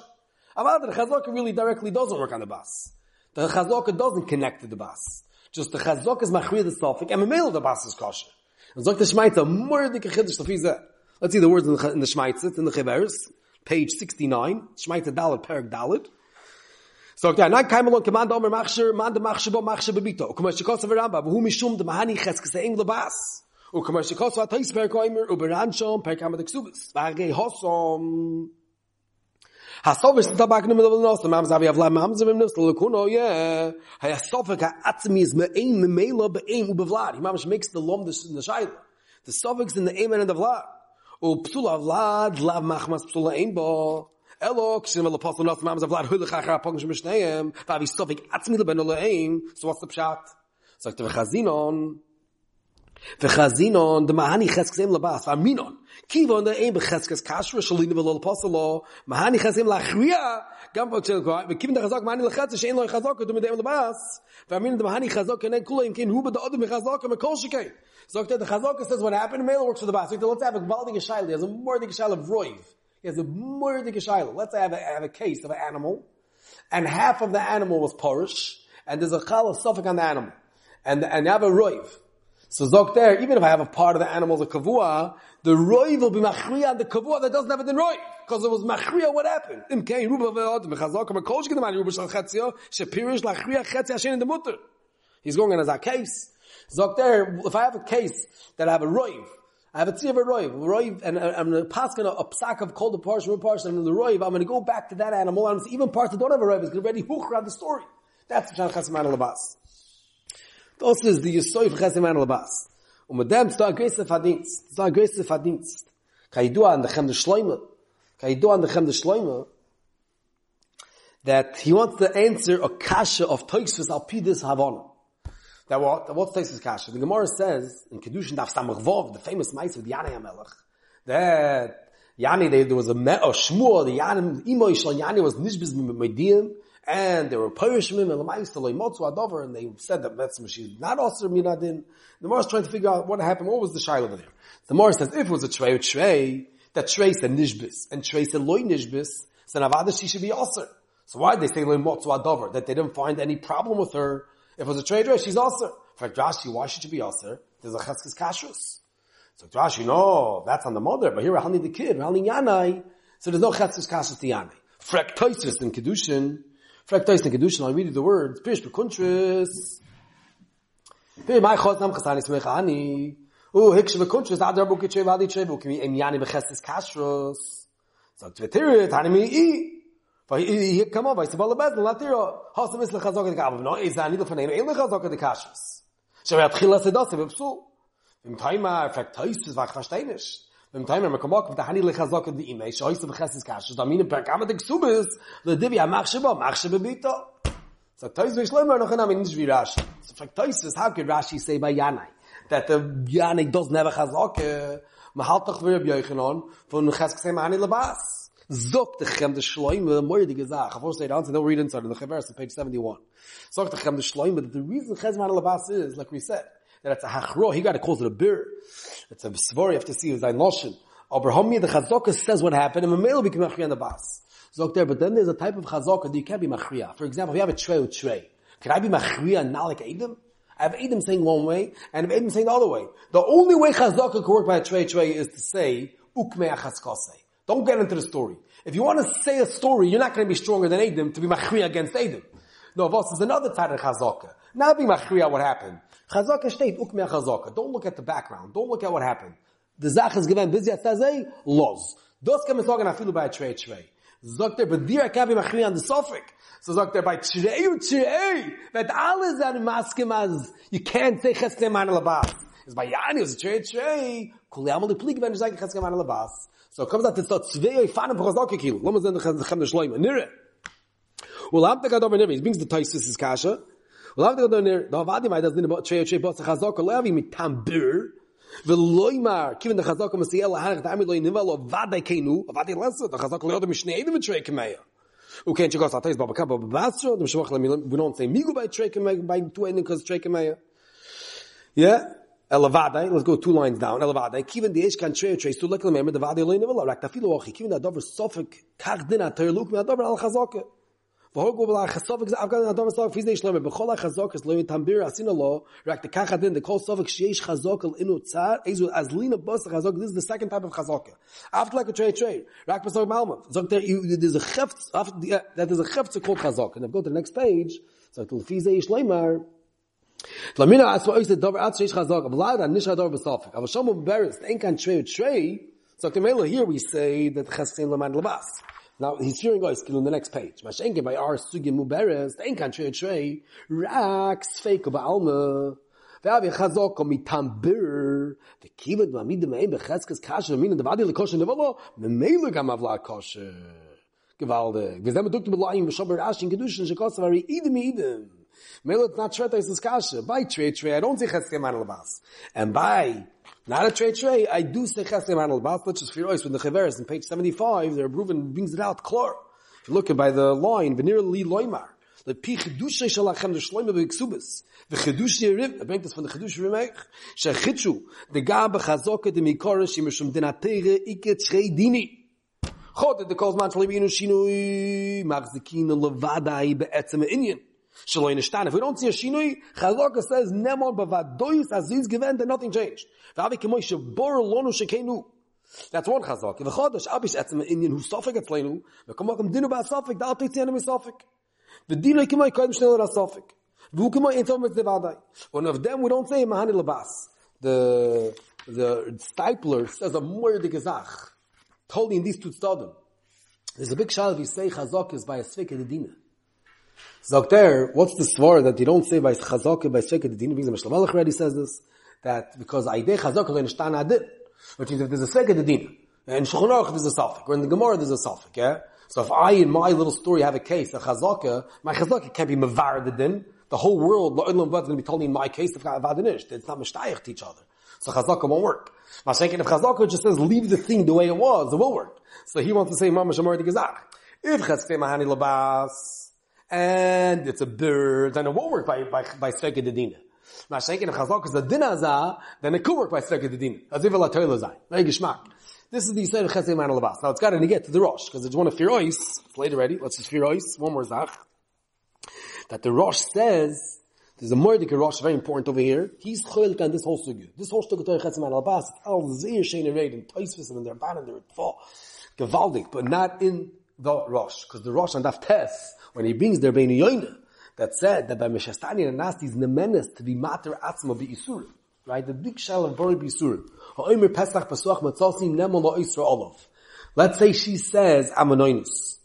Speaker 1: However, the Chazaka really directly doesn't work on the bus. The Chazaka doesn't connect to the bus. Just the Chazaka is machrir the Sofik, and Mamela the bus is kosher. And Zok the Shmaitza, Kechiddish Tafizah. Let's see the words in the, in the in the Chiveris, page 69, Shmaitza Dalit, Perak Dalit. So okay, nan kein mal command omer machsher, man de machsher bo machsher bebito. Kumar shikos av ramba, wo mishum de mahani cheskes eng le bas. U kumar shikos va tais per koimer u beran shom per kam de ksubes. Vage hosom. Hasovish da bak nume level nos, mam zavi avla mam zavim nos le kuno ye. Hay sofika atzmi is me ein me mela be ein u bevlad. Mam makes the lom the shaila. The suffix in the amen and the vlad. U psula vlad, lav machmas psula ein. Elo, kshim el apostle nos hulich achar. Vavi atzmi. So what's the pshat? Sagt der Chazinon. Kiva on the aim b'cheskes kashra, shalina v'lo l'posolo, mahani chesem lachriya, gam v'chel kwa, v'kivin da chazok mahani l'chetze, she'en lo chazok, du medem labas, v'aminon the mahani chazok, kenen kula im ken huba da odem chazok, mekol shekei. So the chazok says what happened, Mela works for the bas. Let's have a shayla, he has a mordig shayla of roiv. He has a mordig shayla. Let's have a, have a case of an animal, and half of the animal was porish, and there's a chal of suffix on the animal. And, and you have a roiv. So zok there, even if I have a part of the animal, a kavua, the roiv will be machriya the kavua that doesn't have it in roi. Because it was machriya, what happened? Im kei ruba ve'od, mechazok, in. He's going on as a case. Zok there, if I have a case that I have a roiv, I have a tzir roiv, roiv, and I'm going to pass a, psak of called the parsha, one parsha, and the roiv, I'm going to go back to that animal, and even parts that don't have a roiv, is already around the story. That's the Shan Chasim Labas. Das ist die Yesoi Chesem An Labas. Und mit dem da größer Verdienst. Ein größer Verdienst. Kai du an der Chem der Schleume. Kai du an der Chem der Schleume. That he wants to answer a kasha of Toysus Alpidus Havana. That what? What's Toysus kasha? The Gemara says, in Kedushin Daf Samach Vov, the famous mice of Yanei HaMelech, that Yani, there was a, me- a shmur, the Yani, Imo Yishal Yani was nishbiz mediyim, and they were Perishmim and Lamais to Motzu Adover, and they said that that's she's not Osir Minadin. The Morris trying to figure out what happened, what was the Shail over there. The Morris says, if it was a Trey or Trey, that Trey said Nishbis, and Trey said Loy Nishbis, so Navada she should be Osir. So why did they say Loy Motzu Adover? That they didn't find any problem with her. If it was a Trey Trey, she's Osir. For Rashi, why should she be Osir? There's a Cheskes Kashrus. So Rashi, no, that's on the mother, but here Rahani the kid, Rahani Yanai, so there's no Cheskes Kashrus to Yanai. Frek Toisus in Kedushin, Frag Toys in Kedushin, I'll read you the words. Pish bekuntris. Pish my chot nam chasani smecha ani. U hiksh bekuntris, adar buki trev adi trev, ukimi em yani bechestes kashrus. So weil äh, hier kann man weiß aber besser lat ihr hast du bisschen gesagt gehabt aber noch ist da nicht von einer ähnliche gesagt die kaschis so wird khila se das wir so im time effect heißt es war versteinisch im time man kommt auf der handle gesagt die e-mail so ist der habe, kaschis da mine per kam der subes wir devi am machshba machshba bito so tais wir schlimmer noch in am nicht wie rasch so effect heißt es how could rashi say by yanai that the yanai does never gesagt äh, man hat doch wir bei euch von gesagt sein meine labas Zok de khem de shloim de moye de gezach. After say down to the read inside the verse page 71. Zok de khem de shloim but the reason khas man le is like we said that it's a hachro, he got to call it a bir. It's a svar, you have to see, Loshen. Aber Homi, the Chazokah says what happened, and Mamela became Machriya in the bas. Zok there, but then there's a type of Chazokah that you can't be Machriya. For example, if you have a Trey with Trey, can I be Machriya not like Edom? I have Edom saying one way, and I have Edom saying the other way. The only way Chazokah can work by a Trey Trey is to say, Ukme Achaskose. Don't get into the story. If you want to say a story, you're not going to be stronger than Adam to be Machriya against Edom. No, Vos is another type of Chazokah. Not be Machriya what happened. Chazaka state, ukme chazaka. Don't look at the background. Don't look at what happened. The zach is given busy at tazei, laws. Those come talking afilu by a trey trey. But there can't be machri on the suffix. So zok there by trey u trey. But all is an maskim as, you can't say cheskem an labas. It's by yani, it was a trey trey. Kuli amal plik ben zayk cheskem an labas. So it comes out to start tzvei fanem chazaka kilu. Lama zen the chem the shloim. Nire. Well, am tekad over nire. He brings the taisis is kasha. Well, I'm going to the Avadi might doesn't about Trey Trey Boss Chazaka Levi mit Tambir. ולוימר, כיוון דחזוק המסיע להלך דעמי לא יניבה לו ודאי כינו, ודאי לסו, דחזוק לא יודע משני עדים ותרי כמיה. הוא כן שגוס על תייס בבקה בבאסרו, דם שבוח למילים, we don't say מיגו by תרי כמיה, by two ending because תרי כמיה. Yeah? Elavadai, let's go two lines down. Elavadai, kiven the ishkan trey trey to look remember the vadi loin of Allah. Tafilu ochi kiven adover sofik kach din at look me adover al khazak. Vahog go bla khasofik ze afgan adover sofik fiz nishlam be khol khazak es loin tambir asin alo. Rak the kach din the kol sofik sheish khazak al inu tsar izu azlina bus khazak this is the second type of khazak. After like a trey trey. Rak besog malma. Zok there there's a kheft after that is a kheft called khazak. And I've to the next page. So to fiz ishlamar. לימר למינה עשו איזה דבר עד שיש חזוק אבל לא נשאר דבר בסופק אבל שם הוא בברס אין כאן trade trade so here we say that חסין למען לבס Now he's hearing guys in the next page. Mashenke by our sugim muberes, the enkan trei trei, rak sfeiko ba'alma, ואבי חזוק מתמבר, וכיבד מעמיד דמאים בחזקס קשר, מין דבדי לכושר נבלו, ממילא גם עבלה כושר. gewaltig. Wir sind mit Laim mit Shabbir Ash in Kedushin shekos Millet not shvet is kasha. By trade trade, I don't say cheskem man lebas. And by not a trade trade, I do say cheskem an lebas, which is firois with the chaveres. in page 75, they're brings it out clear. If you look at by the line, venir li loimar. The pi chedusha shalachem the shloime b'ksubis. The chedushi rim, I bring this from the chedushi rimech. Shechitshu, the gab chazoka de mikorish imishum denatere iket shrei dini. Chod, the calls man shloime yinu shinui, machzikin levadai be'etzem inyan. Shaloi nishtan. If we don't see a shinui, Chazaka says, Nemor bavadoyis aziz given, then nothing changed. V'avi kemoi shebor lonu shekenu. That's one chazak. The chodesh abish etzim inyan hu sofik etzleinu, v'komakom dinu ba sofik, da'al teitzianim sofik. V'dinu kemoi koyim shnei lor sofik. V'hu kemoi intom mitzvah adai. One of them we don't say mahani labas. The, the stipler says a murdi gezach. Totally in these two stadim. There's a big shal say chazak is by a svik edina. There, what's the svar that you don't say by chazok by sveke dedina? Because Meshlam Malach already says this, that because aidei chazok lo nishtan adin. Which means if there's a sveke dedina, and Shulchan there's a suffix, or in the Gemara there's a suffix, yeah? So if I, in my little story, have a case, a chazaka, my chazaka can't be mavar the din. The whole world, the Olam is going to be told in my case, if Avadinish. It's not mishtayach to each other. So chazaka won't work. My Mashenkin, if chazaka just says leave the thing the way it was, it will work. So he wants to say mama shamar gezach. If chazke mahani labas, and it's a bird, then it won't work by, by, by sveke dedina. Mashenkin, if chazaka is a dinazah, then it could work by sveke dedina. As if a latoyla zayin. Very geschmack. This is the Yisrael Chesed Man Labas. Now it's got to get to the Rosh, because it's one of Firois. It's late already. Let's just Firois. One more Zach. That the Rosh says there's a Mordecai Rosh, very important over here. He's choylik on this whole sugya. This whole sugya Torah Chetzim al Abbas, it's all zir shein and raid, and Toisvis, and their ban, and their fall. Gevaldik, but not in the Rosh. Because the Rosh on Daf Tes, when he brings their Bein Yoina, that said that by Meshastani and Nasti is nemenes to be mater atzma be Isurim. Right? The big shell of Bori Bisurim. Ha'omer Pesach Matzosi Nemo. Let's say she says Amonoinus.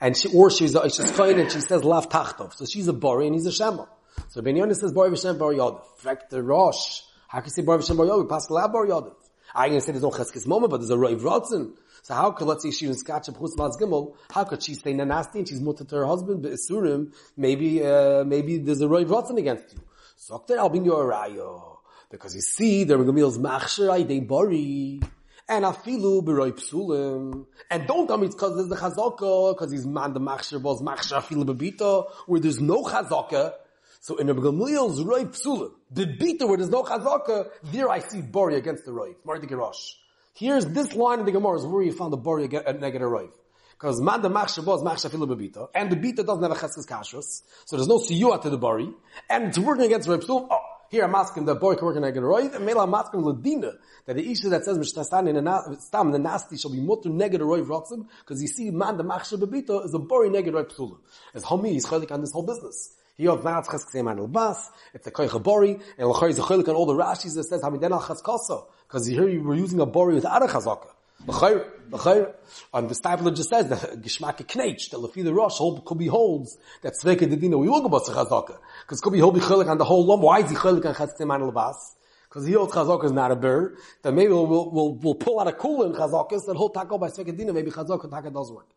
Speaker 1: And she, or she's a, kind and she says Lav Tachtov. So she's a Bori and he's a Shema. So Ben says Bar V'Shem Bar Yodif. In fact, the Rosh, how can you say Bar V'Shem Bar Yodif? Pascal Bar Yodif. I can say there's no Cheskes moment, but there's a Rav Rotzen. So how could, let's say in Skach of Chutz Gimel, how could she say Nanasti and she's mutter to her husband, but Isurim, maybe, uh, maybe there's a Rav Rotzen against you. So I'll bring you a Rayo. Because you see, the Regamil's Machsher Aydei Bari. And afilu b'roi psulim. And don't tell me it's because there's the chazaka, because he's man the machsher was machsher afilu b'bita, where there's no chazaka, so in Rabbi Gamliel's Roy Psulim, the bita where there's no chazaka, there I see Bori against the Roy, Mardi Gerosh. Here's this line in the Gemara is where you found the Bori uh, negative Roy. Because man the machshav was machshav ilu bebita, and the bita doesn't have a cheskes kashrus, so there's no siyua to the Bori, and it's working against Roy Psulim, oh, here I'm asking the boy can work in a Roy, and Mela I'm asking Ladina, that the issue that says Mishtastan in a stam, the nasty shall be motu negative Roy Rotzim, because you see man the machshav bebita is a Bori negative Roy Psulim. As Homi is chalik on this whole business. He of Maatz Ches Bas, it's a Koich Bori, and Lachar is a Chilik on all the Rashis that says Hamiden Al Chaskasa, because here you were using a Bori without a Chazaka. L'chayr, l'chayr, and the Stipler just says that Gishmak Knetch, that Lefi the Rosh hold, could be holds that Sveke Dedina, we will go about Chazaka, because could be hold be Chilik on the whole Lom, why is he Chilik on Ches Ksei Man Bas? because he holds Chazaka is not a bird, then maybe we'll, we'll, we'll, pull out a cool in Chazakas, and he'll tackle by Svekadina, maybe Chazaka taka does work.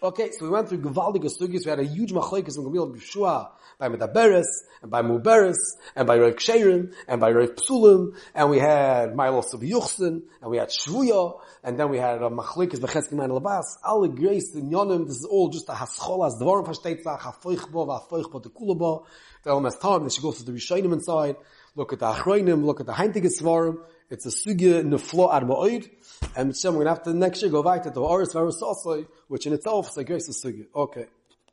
Speaker 1: Okay, so we went through Gavaldi Sugis, we had a huge machlekes in Gamil Bishua, by Medaberes, and by Muberes, and by Rav Ksherim, and by Rav Psulim, and we had Milos of Yuchsin, and we had Shvuya, and then we had a machlekes Vecheskim and Labas, alle grace in Yonim, this is all just a haschol, as Dvorim versteht sich, ha-foich bo, ha-foich bo, te-kula bo, the Elmas Tam, she goes to the Rishonim inside, look at the Achroinim, look at the Heintige Svarim, it's a sugya neflo ad ma'oid, and we're going to have to next year go back to the Oris Varusasai, which in itself is a of sugya. Okay.